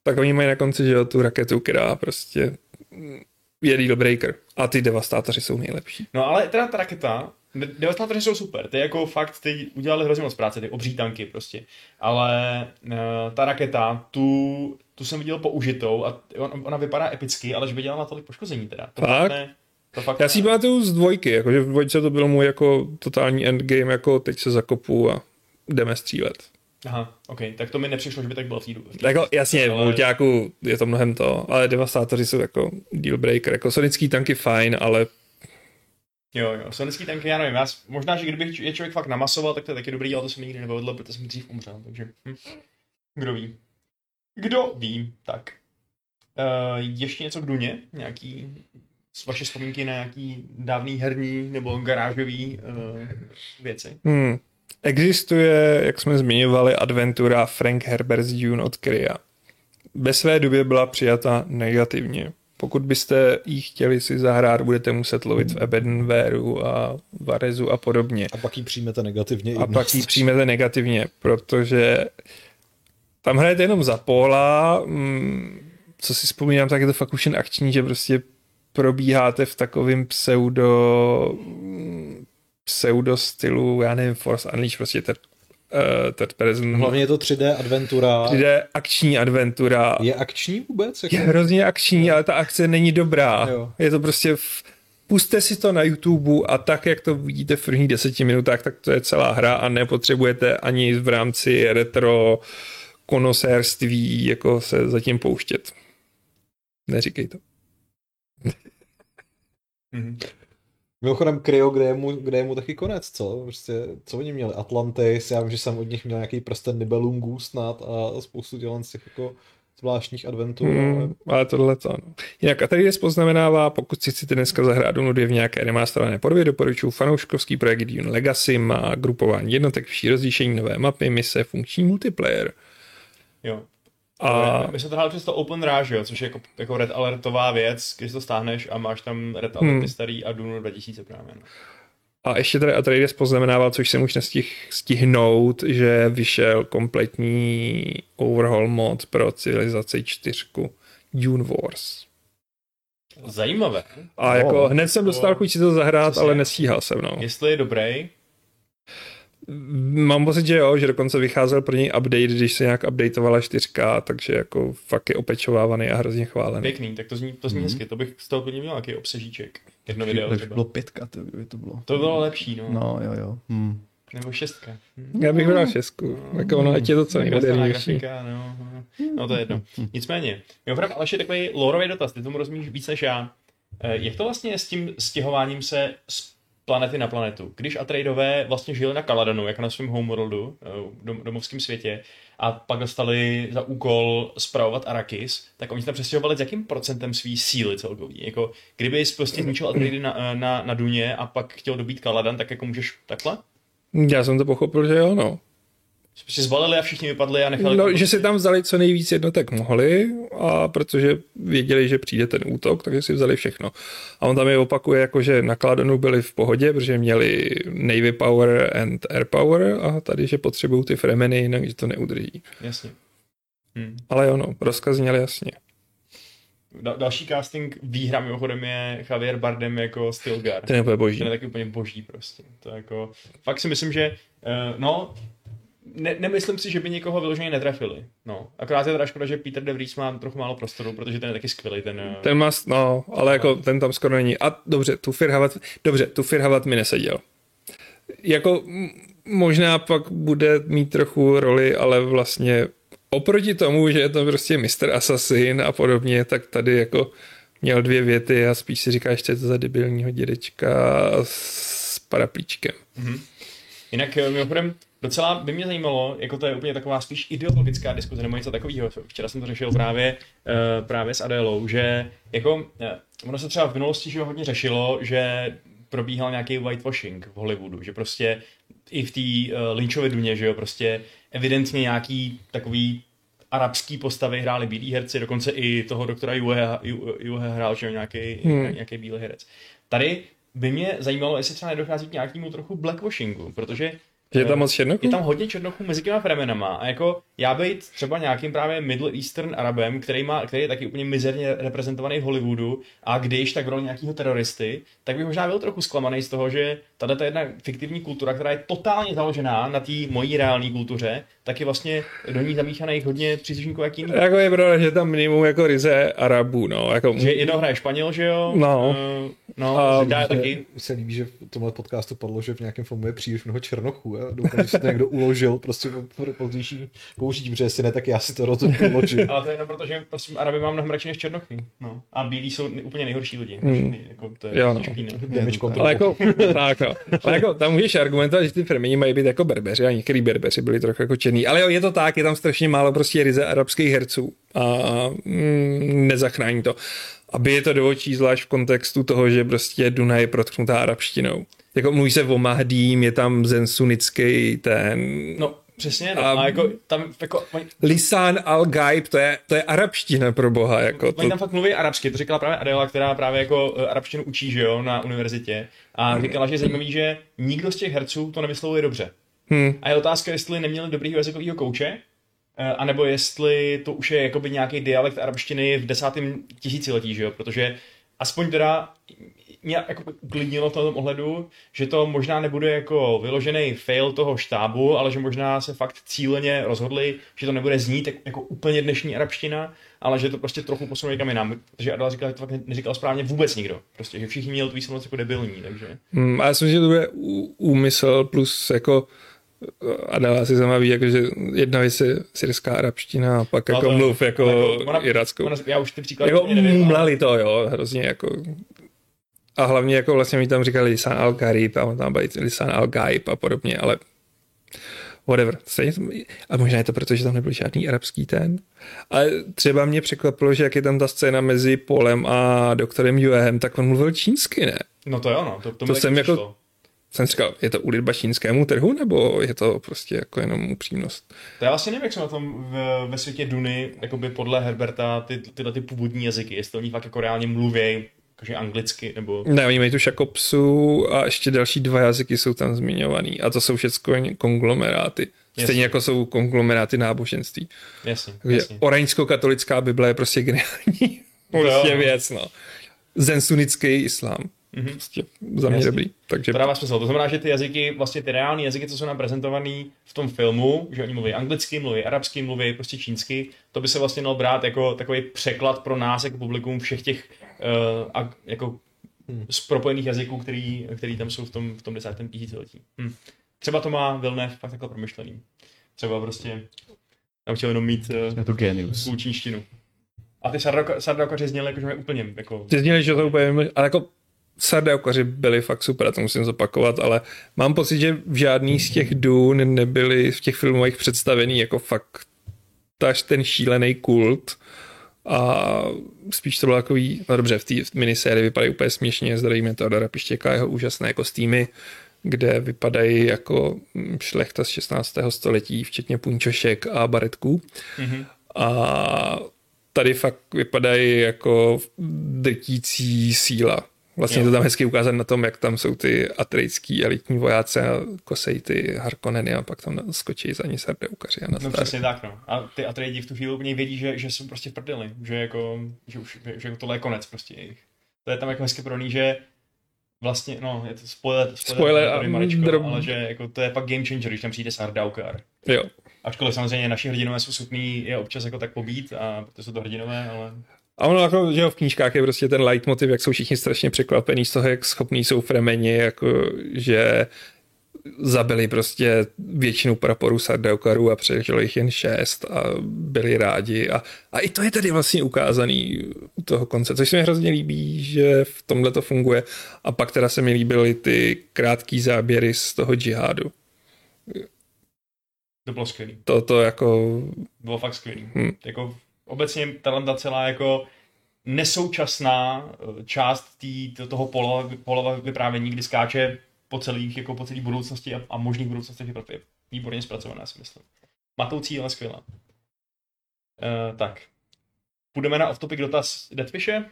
Tak oni mají na konci, že jo, tu raketu, která prostě je deal breaker. A ty devastátoři jsou nejlepší. No ale teda ta raketa, Devastátoři jsou super, ty jako fakt, ty udělali hrozně moc práce, ty obří tanky prostě. Ale uh, ta raketa, tu, tu jsem viděl použitou a on, ona vypadá epicky, ale že by dělala natolik poškození teda. To fakt? Ne, To fakt Já si ji pamatuju z dvojky, jakože v dvojce to bylo můj jako totální endgame, jako teď se zakopu a jdeme střílet. Aha, ok, tak to mi nepřišlo, že by tak bylo v době. Jako, jasně, v Ale- multiáku je to mnohem to, ale devastátoři jsou jako deal breaker, jako sonický tanky fajn, ale Jo, jo, sonický tanky, já nevím, já, možná, že kdyby je člověk fakt namasoval, tak to je taky dobrý, ale to se mi nikdy nepovedlo, protože jsem dřív umřel, takže hm. kdo ví. Kdo ví, tak. Uh, ještě něco k Duně? Nějaký z vaše vzpomínky na nějaký dávný herní nebo garážový uh, věci? hmm. existuje, jak jsme zmiňovali, adventura Frank Herbert's Dune od Krya. Ve své době byla přijata negativně. Pokud byste ji chtěli si zahrát, budete muset lovit v Ebenvéru a Varezu a podobně. A pak ji přijmete negativně. A pak ji přijmete negativně, protože tam hrajete jenom za póla, mm, co si vzpomínám, tak je to fakt už jen akční, že prostě probíháte v takovém pseudo mm, pseudo stylu, já nevím, Force Unleashed, prostě third, uh, third person. Hlavně je to 3D adventura. Jde akční adventura. Je akční vůbec? Jako? Je hrozně akční, ale ta akce není dobrá. Jo. Je to prostě v... Puste si to na YouTube a tak, jak to vidíte v prvních deseti minutách, tak to je celá hra a nepotřebujete ani v rámci retro konosérství jako se zatím pouštět. Neříkej to. Mhm. Mimochodem Cryo, kde je, mu, kde je mu taky konec, co? Prostě, co oni měli? Atlantis, já vím, že jsem od nich měl nějaký prsten Nibelungu snad a spoustu dělan z těch jako zvláštních adventur. ale- Hmm, ale tohle to ano. Jinak Atreides poznamenává, pokud si chcete dneska zahrát Dunu 2 v nějaké remasterované podobě, doporučuji fanouškovský projekt Dune Legacy, má grupování jednotek, vší rozlišení, nové mapy, mise, funkční multiplayer. Jo. A. My jsme to hráli přes to Open Rage, jo, což je jako, jako Red Alertová věc, když to stáhneš a máš tam Red Alerty Hmm. starý a Dunu 2000 právě. No. A ještě tady Atreides poznamenával, což jsem už nestihl stihnout, že vyšel kompletní overhaul mod pro civilizaci 4 Dune Wars. Zajímavé. A jako hned jsem dostal chuť si to zahrát, ale nestíhal jsem, no. Jestli je dobrý, Mám pocit, že jo, že dokonce vycházel pro něj update, když se nějak updateovala 4K, takže jako fakt je opečovávaný a hrozně chválený. pěkný, tak to zní, to zní Mhm. hezky, to bych z toho klidně měl nějaký obsežíček. Jedno video třeba. bylo pětka, to by to bylo. To bylo lepší, no. No, jo, jo. Hmm. Nebo šestka. Já bych vybral šestku, jako ono, ať je to co nejmodernější. grafika, no, no. no to je jedno. Nicméně, mimochodem, ale ještě takový lorový dotaz, ty tomu rozumíš víc než já. Eh, Jak to vlastně je s tím stěhováním se z planety na planetu? Když Atreidové vlastně žili na Kaladanu, jako na svém homeworldu, eh, dom, domovském světě, a pak dostali za úkol spravovat Arrakis, tak oni se tam přestěhovali s jakým procentem svý síly celkový? Jako, kdyby jsi prostě zničil Atreidy na, eh, na, na Duně a pak chtěl dobít Kaladan, tak jako můžeš takhle? Já jsem to pochopil, že jo, no. Prostě zbalili a všichni vypadli a nechali... No, že si tam vzali co nejvíc jednotek mohli, a protože věděli, že přijde ten útok, takže si vzali všechno. A on tam je opakuje, jako že na Kladonu byli v pohodě, protože měli Navy Power and Air Power a tady, že potřebují ty fremeny, jinak že to neudrží. Jasně. Hm. Ale jo, no, rozkaz zněl jasně. Da- další casting výhra mimochodem je Javier Bardem jako Stilgar. Ten je úplně boží. Ten je taky úplně boží prostě. To jako, fakt si myslím, že uh, no, ne, nemyslím si, že by někoho vyloženě netrafili. No, akorát je teda škoda, že Peter De Vries má trochu málo prostoru, protože ten je taky skvělý. Ten, eh, Ten má, no, ale jako ten tam skoro není. A dobře, tu Firhavat, dobře, tu Firhavat mi neseděl. Jako možná pak bude mít trochu roli, ale vlastně oproti tomu, že je to prostě Mr. Assassin a podobně, tak tady jako měl dvě věty a spíš si říkáš, že je to za debilního dědečka s paraplíčkem. Jinak eh, mimochodem docela by mě zajímalo, jako to je úplně taková spíš ideologická diskuze nebo něco takového. Včera jsem to řešil právě, uh, právě s Adélou, že jako uh, ono se třeba v minulosti že hodně řešilo, že probíhal nějaký whitewashing v Hollywoodu, že prostě i v té uh, Lynchově duně, že jo, prostě evidentně nějaký takový arabský postavy hráli bílí herci, dokonce i toho doktora Juhe, Ju- Juhe hrál, že jo, nějaký, Hmm. nějaký bílý herec. Tady by mě zajímalo, jestli třeba nedochází k nějakému trochu blackwashingu, protože Je tam moc černochů? Je tam hodně černochů mezi těma fremenama a jako já být třeba nějakým právě Middle Eastern Arabem, který, má, který je taky úplně mizerně reprezentovaný v Hollywoodu a když tak v roli nějakého teroristy, tak bych možná byl trochu zklamaný z toho, že tady ta jedna fiktivní kultura, která je totálně založená na té mojí reální kultuře, tak je vlastně do ní zamíchaných hodně příslušníků jak jiný. Jako je pravda, že tam minimum jako ryze Arabů, no. Jako... Že jedno hraje Španěl, že jo? No. Uh, no, a, dá taky. Se líbí, že v tomhle podcastu padlo, že v nějakém filmu je příliš mnoho černochů. Já doufám, že si to někdo uložil prostě pro pozdější použití, protože jestli ne, tak já si to rozhodnu uložit. Ale to je jenom proto, že prosím, Araby mám mnohem radši než černochy. No. A bílí jsou úplně nejhorší lidi. Hmm. Jako, to je jo, no. čeký, ale jako, tak, no. ale jako, tam můžeš argumentovat, že ty firmy mají být jako berbeři a některý berbeři byli trochu jako černý. Ale jo, je to tak, je tam strašně málo prostě ryze arabských herců a mm, nezachrání to. Aby je to do očí, zvlášť v kontextu toho, že prostě Duna je protknutá arabštinou. Jako mluví se o Mahdím, je tam zensunický ten... No, Přesně, no. A, a jako tam jako... Lisan al gaib to je, to je arabština pro boha. Jako oni to... tam fakt mluví arabsky, to říkala právě Adela, která právě jako eh, arabštinu učí, že jo, na univerzitě. A říkala, že je zajímavý, že nikdo z těch herců to nevyslovuje dobře. Hmm. A je otázka, jestli neměli dobrýho jazykového kouče, eh, anebo jestli to už je jakoby nějaký dialekt arabštiny v desátém tisíciletí, že jo, protože aspoň teda mě jako uklidnilo v tom ohledu, že to možná nebude jako vyložený fail toho štábu, ale že možná se fakt cíleně rozhodli, že to nebude znít jako úplně dnešní arabština, ale že to prostě trochu posunuli kam jinam. Protože Adela říkal, že to fakt neříkal správně vůbec nikdo. Prostě, že všichni měli tu výslovnost jako debilní, takže. Hmm, a já si myslím, že to bude úmysl plus jako Adela si sama ví, jako, že jedna věc je syrská arabština a pak no jako to, mluv jako, jako ona, irackou. Ona, já už ty příklady jako nevím. Mumlali to, jo, hrozně jako a hlavně jako vlastně mi tam říkali Lisan al a tam být Lisan al Gaib a podobně, ale whatever. A možná je to proto, že tam nebyl žádný arabský ten. Ale třeba mě překvapilo, že jak je tam ta scéna mezi Polem a doktorem Yuehem, tak on mluvil čínsky, ne? No to jo, no. To, to, to jsem jako, jsem říkal, je to úlitba čínskému trhu, nebo je to prostě jako jenom upřímnost? To já vlastně nevím, jak jsou na tom v, ve světě Duny, jakoby podle Herberta, ty, tyhle ty původní jazyky, jestli oni fakt jako reálně mluví jakože anglicky, nebo... Ne, oni mají tu šakopsu a ještě další dva jazyky jsou tam zmiňovaný a to jsou všechno konglomeráty. Jasně. Stejně jako jsou konglomeráty náboženství. Jasně, Takže jasně. Oraňsko-katolická Bible je prostě geniální prostě věc, no. Zensunický islám. Mm-hmm. Prostě za mě Jasně. dobrý. Takže... To dává smysl. To znamená, že ty jazyky, vlastně ty reální jazyky, co jsou nám prezentované v tom filmu, že oni mluví anglicky, mluví arabsky, mluví prostě čínsky, to by se vlastně mělo brát jako takový překlad pro nás, jako publikum všech těch a, jako hmm. z propojených jazyků, který, který tam jsou v tom, v tom desátém tisíciletí. Hmm. Třeba to má Vilnev fakt takhle promyšlený. Třeba prostě tam chtěl jenom mít uh, to genius. čínštinu. A ty sardaukaři zněli jako, že úplně jako... Ty zněli, že to úplně, ale jako sardaukaři byli fakt super, to musím zopakovat, ale mám pocit, že v žádný z těch dun nebyli v těch filmových představený jako fakt taž ten šílený kult a spíš to bylo takový, no dobře, v té minisérii vypadají úplně směšně, zdravíme Teodora Pištěka, jeho úžasné kostýmy, kde vypadají jako šlechta z 16. století, včetně punčošek a baretků. Mm-hmm. A tady fakt vypadají jako drtící síla. Vlastně jo. to tam hezky ukázat na tom, jak tam jsou ty atrejský elitní vojáci a kosej ty Harkoneny a pak tam skočí za ní sardeukaři. A no přesně tak, no. A ty Atrejdi v tu chvíli úplně vědí, že, že jsou prostě v prdeli, že jako, že už, že jako tohle je konec prostě jejich. To je tam jako hezky pro že vlastně, no, je to spoiler, spoiler, spoiler a maličko, drob... ale že jako to je pak game changer, když tam přijde Sardaukar. Jo. Ačkoliv samozřejmě naši hrdinové jsou schopní je občas jako tak pobít, a protože jsou to hrdinové, ale a ono jako, že v knížkách je prostě ten leitmotiv, jak jsou všichni strašně překvapení z toho, jak schopní jsou fremeni, jako, že zabili prostě většinu praporů Sardaukarů a přežilo jich jen šest a byli rádi. A, a i to je tady vlastně ukázaný u toho konce, což se mi hrozně líbí, že v tomhle to funguje. A pak teda se mi líbily ty krátký záběry z toho džihádu. To bylo skvělý. To, to jako... Bylo fakt skvělý. Hmm. Jako obecně ta celá jako nesoučasná eh, část tý, toho polova, polova vyprávění, kdy skáče po celých, jako po celé budoucnosti a, a možných budoucnostech je výborně zpracovaná, si myslím. Matoucí, ale skvělá. Uh, tak. Půjdeme na off-topic dotaz Deathwishe.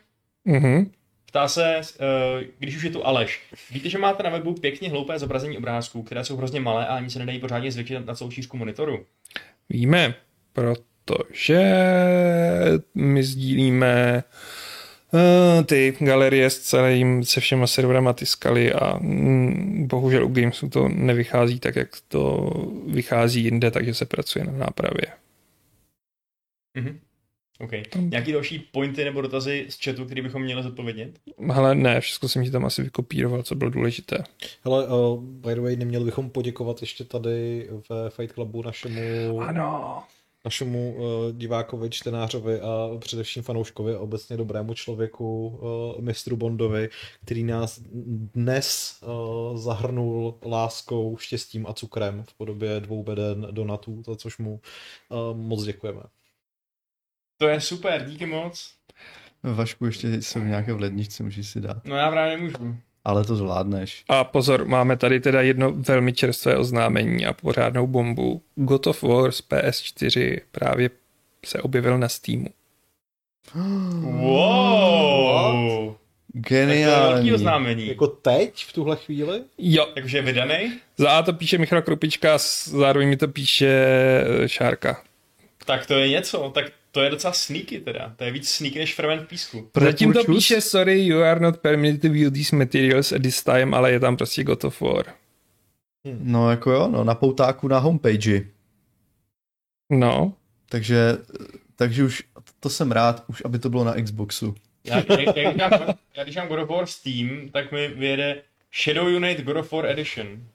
Mm-hmm. Ptá se, uh, když už je tu Aleš, víte, že máte na webu pěkně hloupé zobrazení obrázků, které jsou hrozně malé a ani se nedají pořádně zvětšit na celou šířku monitoru? Víme, protože my sdílíme uh, ty galerie s celým, se všema serverama ty skaly a mm, bohužel u Gamesu to nevychází tak, jak to vychází jinde, takže se pracuje na nápravě. Mm-hmm. OK. Nějaký další pointy nebo dotazy z chatu, který bychom měli zodpovědět? Ale ne, všechno jsem ti tam asi vykopíroval, co bylo důležité. Hele, uh, by the way, neměli bychom poděkovat ještě tady ve Fight Clubu našemu... Ano našemu uh, divákovi, čtenářovi a především fanouškovi a obecně dobrému člověku, uh, mistru Bondovi, který nás dnes uh, zahrnul láskou, štěstím a cukrem v podobě dvou beden donatů, za což mu uh, moc děkujeme. To je super, díky moc. Vašku, ještě jsou nějaké v ledničce, můžeš si dát. No já právě nemůžu. Ale to zvládneš. A pozor, máme tady teda jedno velmi čerstvé oznámení a pořádnou bombu. God of War z PS4 právě se objevil na Steamu. Wow! Geniální. To oznámení. Jako teď, v tuhle chvíli? Jo. Takže je vydaný? Za A to píše Michal Krupička, zároveň mi to píše eh, Šárka. Tak to je něco, tak to je docela sneaky teda. To je víc sneaky než ferment písku. Zatím to píše, sorry, you are not permitted to view these materials at this time, ale je tam prostě God of War. Hmm. No jako jo, no, na poutáku na homepage. No. Takže, takže už, to jsem rád, už aby to bylo na Xboxu. Já, jak, jak, já, já když mám God of War Steam, tak mi vyjede Shadow Unit God of War Edition.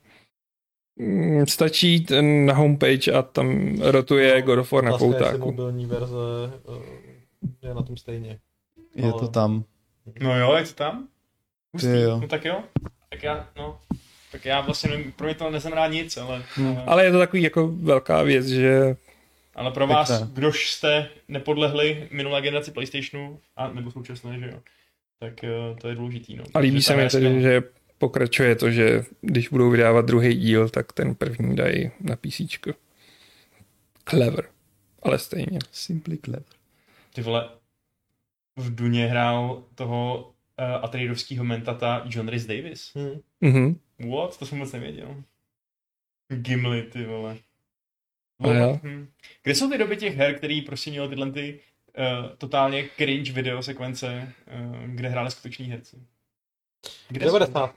Mm, stačí ten na homepage a tam rotuje no, God of War na vlastně poutáku. mobilní verze je na tom stejně. Je Ale... to tam. No jo, je to tam? Hustý. jo. No tak jo. Tak já, no. Tak já vlastně nevím, pro mě to neznamená nic, ale, hmm. ale... Ale je to takový jako velká věc, že... Ale pro vás, Pěkné. kdož jste nepodlehli minulé generaci PlayStationu, a nebo současné, že jo, tak uh, to je důležitý, no. A líbí se mi tedy, že pokračuje to, že když budou vydávat druhý díl, tak ten první dají na PC. Clever. Ale stejně. Simply clever. Ty vole, v Duně hrál toho uh, Atreidovského mentata John Rhys Davis. Hmm. Mm-hmm. What? To jsem moc nevěděl. Gimli, ty vole. vole. Hm. Kde jsou ty doby těch her, který prostě měl tyhle ty uh, totálně cringe videosekvence, uh, kde hráli skuteční herci? Kde 90.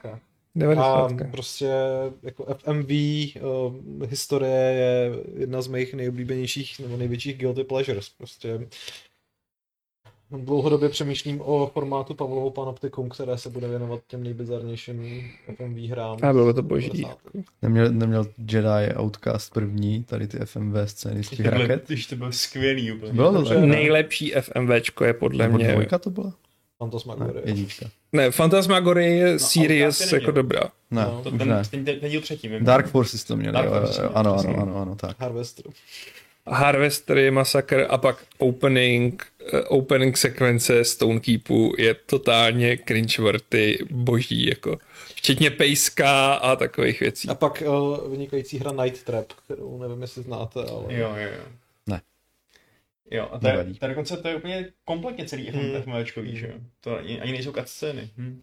90. A prostě jako FMV uh, historie je jedna z mých nejoblíbenějších nebo největších guilty pleasures. Prostě dlouhodobě přemýšlím o formátu Pavlovo Panoptikum, které se bude věnovat těm nejbizarnějším FMV hrám. A bylo to boží. Neměl, neměl Jedi Outcast první, tady ty FMV scény z těch raket? Když to bylo skvělý úplně. Bylo to tak, Nejlepší FMVčko je podle Nebo mě... dvojka to byla? Fantasmagorie. Ne, jednička. Ne, Fantasmagorie je no, Sirius jako dobrá. Ne, no, to už ten, ne. Ten, ten, ten díl předtím. Dark Forces to měli, Dark jo, Forces, jo, ano, ano, ano, ano, tak. Harvester. Harvester je masakr a pak opening, uh, opening sekvence Stonekeepu je totálně cringe boží, jako včetně pejska a takových věcí. A pak uh, vynikající hra Night Trap, kterou nevím, jestli znáte, ale... Jo, jo, jo. Jo, a to je dokonce to je úplně kompletně celý hmm. FMVčkový, že jo. To ani, ani nejsou cutscény. Hm.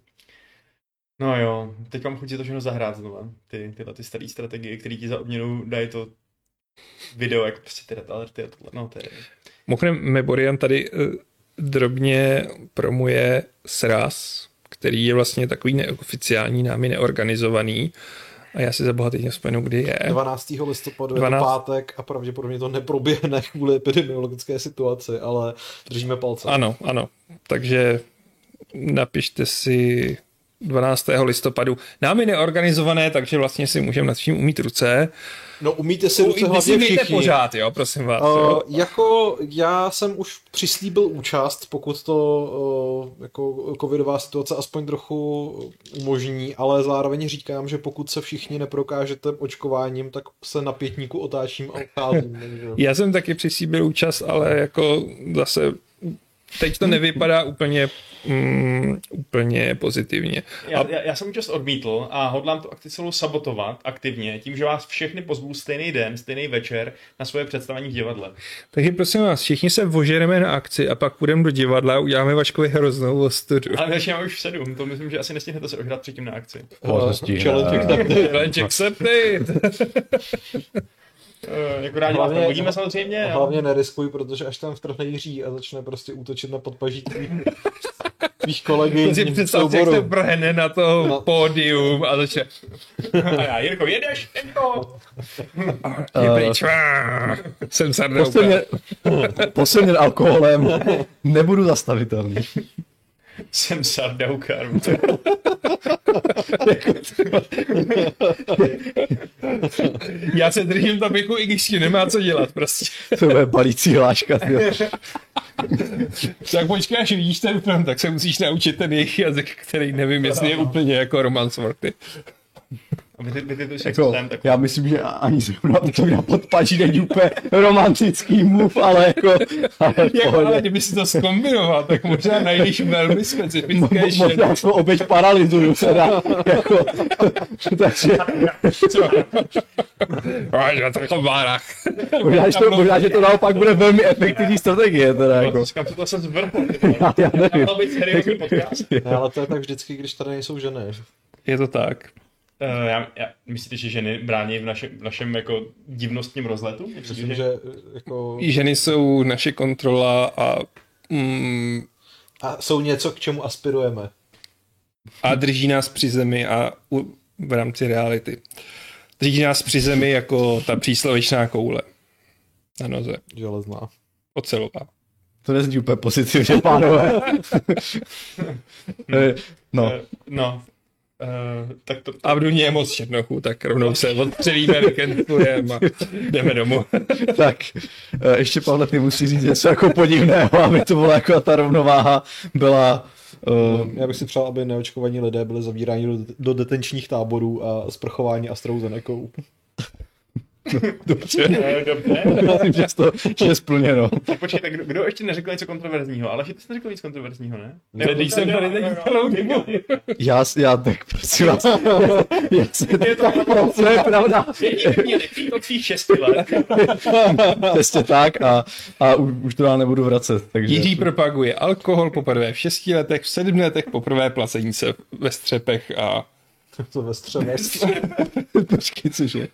No jo, teď mám chuť si to všechno zahrát znovu. Ty, tyhle ty staré strategie, které ti za odměnu dají to video, jako prostě ty alerty a tohle. No, to je... Mimochodem, Meborian tady uh, drobně promuje SRAS, který je vlastně takový neoficiální, námi neorganizovaný. A já si za bohatý vzpomenu, kdy je. 12. listopadu 12... je to pátek a pravděpodobně to neproběhne kvůli epidemiologické situaci, ale držíme palce. Ano, ano. Takže napište si 12. listopadu. Námi neorganizované, takže vlastně si můžeme nad vším umít ruce. No umíte si ruce hlavně všichni. pořád, jo, prosím vás. Uh, jo. Jako já jsem už přislíbil účast, pokud to uh, jako covidová situace aspoň trochu umožní, ale zároveň říkám, že pokud se všichni neprokážete očkováním, tak se na pětníku otáčím a odcházím. já jsem taky přislíbil účast, ale jako zase teď to nevypadá úplně, mm, úplně pozitivně. Já, a... já, já jsem účast odmítl a hodlám tu akci celou sabotovat aktivně, tím, že vás všechny pozvu stejný den, stejný večer na svoje představení v divadle. Takže prosím vás, všichni se vožereme na akci a pak půjdeme do divadla a uděláme Vaškovi hroznou ostudu. Ale začínáme už v sedm, to myslím, že asi nestihnete se ohrát předtím na akci. Oh, challenge accepted. Challenge accepted. Uh, jako rádi vás probudíme samozřejmě. Hlavně neriskuj, protože až tam vtrhne Jiří a začne prostě útočit na podpaží tvých kolegy. To si představ, jak to brhne na to no. pódium a začne. a já, Jirko, jedeš, Jirko! Je pryč, jsem sardouka. Posilněn alkoholem, nebudu zastavitelný. Jsem sardouka. Já se držím tabiku, i když nemá co dělat, prostě. To je balící hláška. tak počkej, až vidíš ten film, tak se musíš naučit ten jejich jazyk, který nevím, jestli je úplně jako romance worthy. Vy, vy, vy, jako, já myslím, že ani zrovna to na podpaží není úplně romantický move, ale jako... Ale, jako, ale kdyby si to zkombinoval, tak možná najdeš velmi specifické Mo, ženy. Možná svou oběť paralyzuju, teda, jako, takže... Co? Máš na taková možná, že to, možná, že to naopak bude velmi efektivní strategie, teda, jako. Říkám, to jsem zvrhl. Já, já nevím. To ale to je tak vždycky, když tady nejsou ženy. Je to tak. Uh, já, já, myslíte, že ženy brání v našem, v našem jako divnostním rozletu? Myslím, že... že jako... Ženy jsou naše kontrola a... Mm, a jsou něco, k čemu aspirujeme. A drží nás při zemi a u, v rámci reality. Drží nás při zemi jako ta příslovečná koule na noze. Železná. Ocelová. To nezní úplně pozitivně, pánové. no. no, Uh, tak to, A v Duně je moc černochů, tak rovnou se odstřelíme, vykentujeme a jdeme domů. tak, uh, ještě Pavle, ty musí říct něco jako podivného, aby to byla jako ta rovnováha byla Uh, já bych si přál, aby neočkovaní lidé byli zavíráni do, do detenčních táborů a sprchování AstraZenecou. Dobře. Dobře. Myslím, že, to, že je splněno. Tak počkej, tak kdo, kdo ještě neřekl něco kontroverzního? Ale že ty jsi neřekl nic kontroverzního, ne? Ne, když jsem tady teď Já, já tak prosím vás. Já se je to, to je pravda. Lehký od svých šesti let. Přesně tak a, a už, už to já nebudu vracet. Takže... Jiří propaguje alkohol poprvé v šesti letech, v sedmi letech poprvé placení se ve střepech a to ve střeme. Počkej, cože?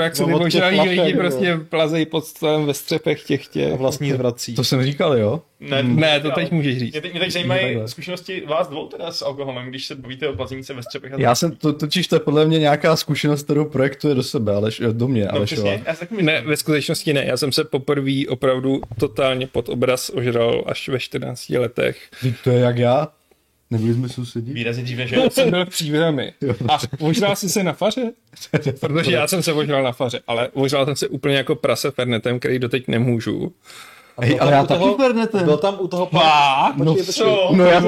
Jak se ty možnalí lidi prostě plazejí pod stolem ve střepech těch těch. A vlastní zvrací. To jsem říkal, jo? Ne, ne to teď můžeš říct. Mě teď, mě teď zajímají zkušenosti vás dvou teda s alkoholem, když se bavíte o plazení se ve střepech. Já jsem, to, totiž to je podle mě nějaká zkušenost, kterou projektuje do sebe, ale do mě, no, přesně, Ne, ve skutečnosti ne. Já jsem se poprvé opravdu totálně pod obraz ožral až ve 14 letech. To je jak já? Nebyli jsme sousedí? Výrazně dřív než já. jsem byl v příbrami. A ožral jsi se na faře? Protože já jsem se ožral na faře, ale ožral jsem se úplně jako prase fernetem, který doteď nemůžu. Hej, ale já taky fernetem. Byl tam u toho pan... Pá, no počkejte, co? No já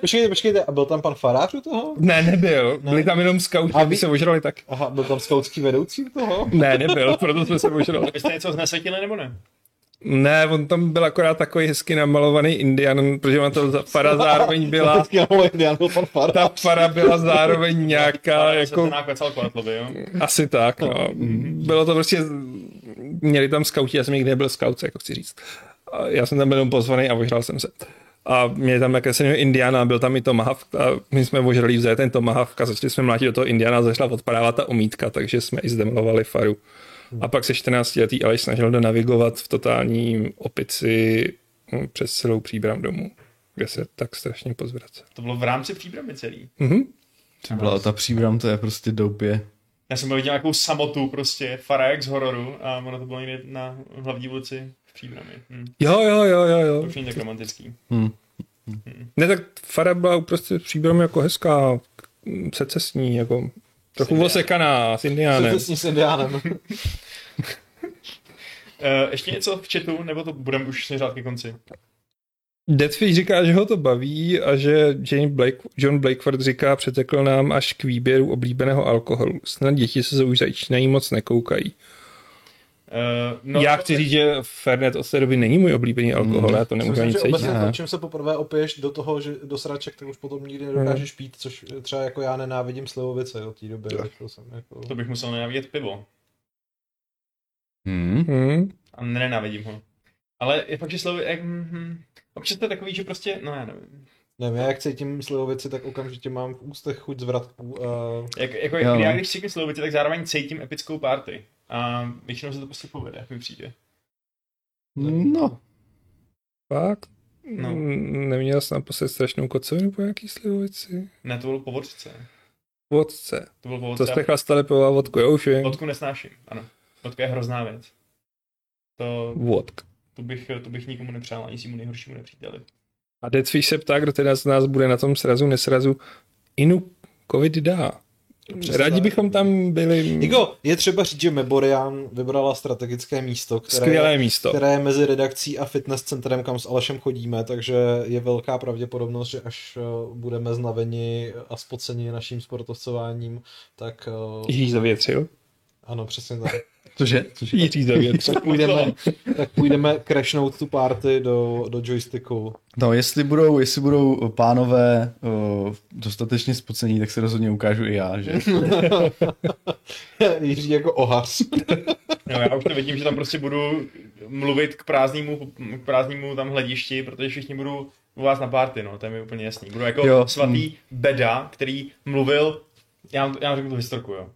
Počkejte, počkejte, a byl tam pan farář u toho? Ne, nebyl. Byli tam jenom skauti, a vy... se ožrali tak. Aha, byl tam skautský vedoucí u toho? Ne, nebyl, proto jsme se ožrali. Vy jste něco znesvětili nebo ne? Ne, on tam byl akorát takový hezky namalovaný indian, protože ona to fara zároveň byla... Ta fara byla zároveň nějaká jako... jo? Asi tak, no. Bylo to prostě... Měli tam skauti, já jsem nikdy nebyl skaut, jako chci říct. A já jsem tam byl pozvaný a ožral jsem se. A měli tam jmenuje Indiana, byl tam i Tomahawk a my jsme ožrali vzali ten Tomahawk a začali jsme mlátit do toho Indiana a začala odpadávat ta omítka, takže jsme i zdemolovali faru. A pak se 14 letý Aleš snažil navigovat v totální opici no, přes celou příbram domů, kde se tak strašně pozvrace. To bylo v rámci příbramy celý. Mhm. Byla ta příbram, to je prostě doupě. Já jsem byl viděl nějakou samotu prostě, Faraek z hororu a ono to bylo někde na hlavní ulici v příbrami. Hm. Jo, jo, jo, jo, jo. To už není tak romantický. Hmm. Hmm. Ne, tak Fara byla prostě příbram jako hezká, secesní, jako Trochu osekaná s indiánem. S indiánem. uh, ještě něco v chatu, nebo to budeme už směřovat ke konci? Deadfish říká, že ho to baví a že Jane Blake, John Blakeford říká, přetekl nám až k výběru oblíbeného alkoholu. Snad děti se už začínají moc nekoukají. Uh, no, já chci říct, že Fernet od té doby není můj oblíbený alkohol, mm. já to nemůžu ani cítit. Obecně to, čím se poprvé opiješ do toho, že do sraček, tak už potom nikdy nedokážeš pít, což třeba jako já nenávidím slivovice od té doby. Jako jsem jako... To bych musel nenávidět pivo. Hmm. Hmm. A nenávidím ho. Ale je fakt, že slovy, jak, hm, občas to je takový, že prostě, no já nevím. Nevím, já jak cítím slivovici, tak okamžitě mám v ústech chuť zvratků. A... Jak, jako, jo. já když cítím slivovici, tak zároveň cítím epickou party. A většinou se to prostě povede, jak mi přijde. No. Fakt? No. Neměl jsem naposled strašnou kocovinu po nějaký slivovici? Ne, to bylo po vodce. Vodce. To bylo po vodce. To jste chlastali pivo a vodku, jo už vím. Vodku nesnáším, ano. Vodka je hrozná věc. To... Vodka. To bych, to bych nikomu nepřál, ani svýmu nejhoršímu nepříteli. A Deadfish se ptá, kdo teda z nás bude na tom srazu, nesrazu. Inu covid dá. Přesně Rádi bychom tam byli... Igo, je třeba říct, že Meborian vybrala strategické místo, které, Skvělé místo. které je mezi redakcí a fitness centrem, kam s Alešem chodíme, takže je velká pravděpodobnost, že až eh, budeme znaveni a spoceni naším sportovcováním, tak... Eh, Jiří zavětřil? Ano, přesně tak. Cože? Cože? Jiří tak půjdeme, tak půjdeme crashnout tu party do, do joysticku. No, jestli budou, jestli budou pánové uh, dostatečně spocení, tak se rozhodně ukážu i já, že? Jiří jako ohas. no, já už to vidím, že tam prostě budu mluvit k prázdnému, k prázdnému tam hledišti, protože všichni budou u vás na party, no, to je mi úplně jasný. Budu jako jo. svatý Beda, který mluvil, já, já řeknu tu historku, jo.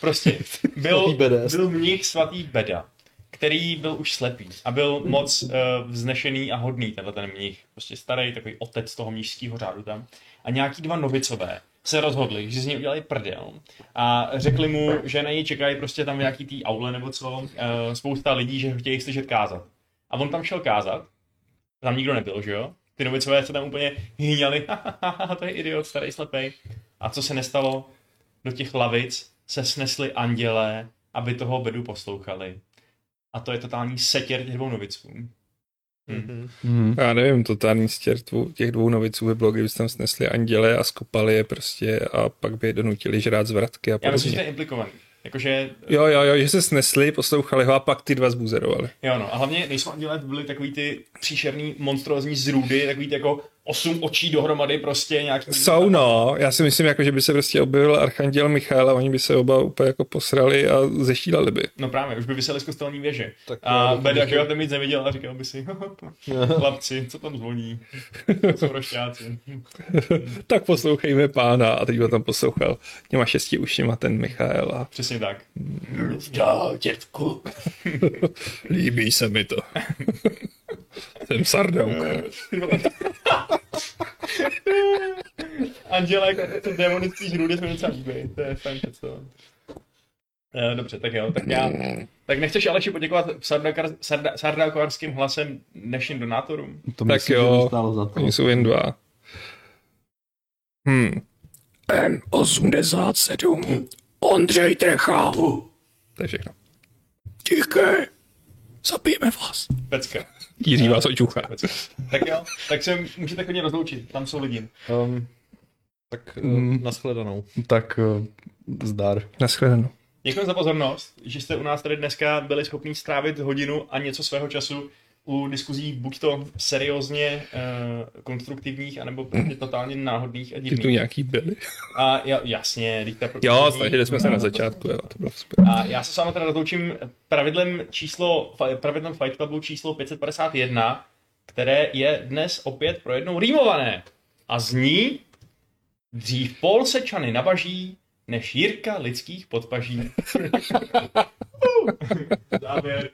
Prostě byl, byl mnich svatý Beda, který byl už slepý a byl moc uh, vznešený a hodný, tenhle ten mnich. Prostě starý takový otec toho mnižského řádu tam. A nějaký dva novicové se rozhodli, že z něj udělali prdel a řekli mu, že na něj čekají prostě tam nějaký tý aule nebo co, uh, spousta lidí, že ho chtějí slyšet kázat. A on tam šel kázat, tam nikdo nebyl, že jo? Ty novicové se tam úplně hýňali, to je idiot, starý slepej. A co se nestalo? Do těch lavic se snesli andělé, aby toho bedu poslouchali. A to je totální setěr těch dvou noviců. Mm-hmm. Mm. Já nevím, totální stěr těch dvou noviců by bylo, kdyby tam snesli anděle a skopali je prostě a pak by je donutili žrát zvratky a podobně. Já myslím, že to je implikovaný. Jakože... Jo, jo, jo, že se snesli, poslouchali ho a pak ty dva zbuzerovali. Jo, no, a hlavně nejsou andělé, byly takový ty příšerný, monstrózní zrůdy, takový ty jako osm očí dohromady prostě nějaký... Jsou no, já si myslím, jako, že by se prostě objevil Archanděl Michal a oni by se oba úplně jako posrali a zeštílali by. No právě, už by vyseli z kostelní věže. Tak a Beda, že ten mít neviděl a říkal by si, chlapci, co tam zvoní? Jsou rošťáci. tak poslouchejme pána a teď ho tam poslouchal těma šesti ušima ten Michal. A... Přesně tak. Já, dětku. Líbí se mi to. Jsem sardouk. Andělek a ten démonický žrůdy jsme docela líbí, to je fajn co. Eh, dobře, tak jo, tak já... Tak nechceš Aleši poděkovat sardákovarským hlasem dnešním donátorům? To tak myslím, jo, za to. oni jsou jen dva. Hmm. M87. Ondřej Trecha. To je všechno. Tiché. Zabijeme vás. Pecka. Jiří vás očuchá. Tak jo, tak se můžete chodně rozloučit, tam jsou lidi. Um, tak um, nashledanou. Tak uh, zdar. Nashledanou. Děkuji za pozornost, že jste u nás tady dneska byli schopni strávit hodinu a něco svého času u diskuzí buď to seriózně uh, konstruktivních, anebo prostě totálně náhodných a divných. Ty tu nějaký byli? A ja, jasně. Teďka jo, snažili jsme se na začátku, jo, to bylo super. A já se s vámi teda rozloučím pravidlem číslo, pravidlem Fight Clubu číslo 551, které je dnes opět pro jednou rýmované. A zní dřív Pol sečany nabaží, než Jirka lidských podpaží. Závěr.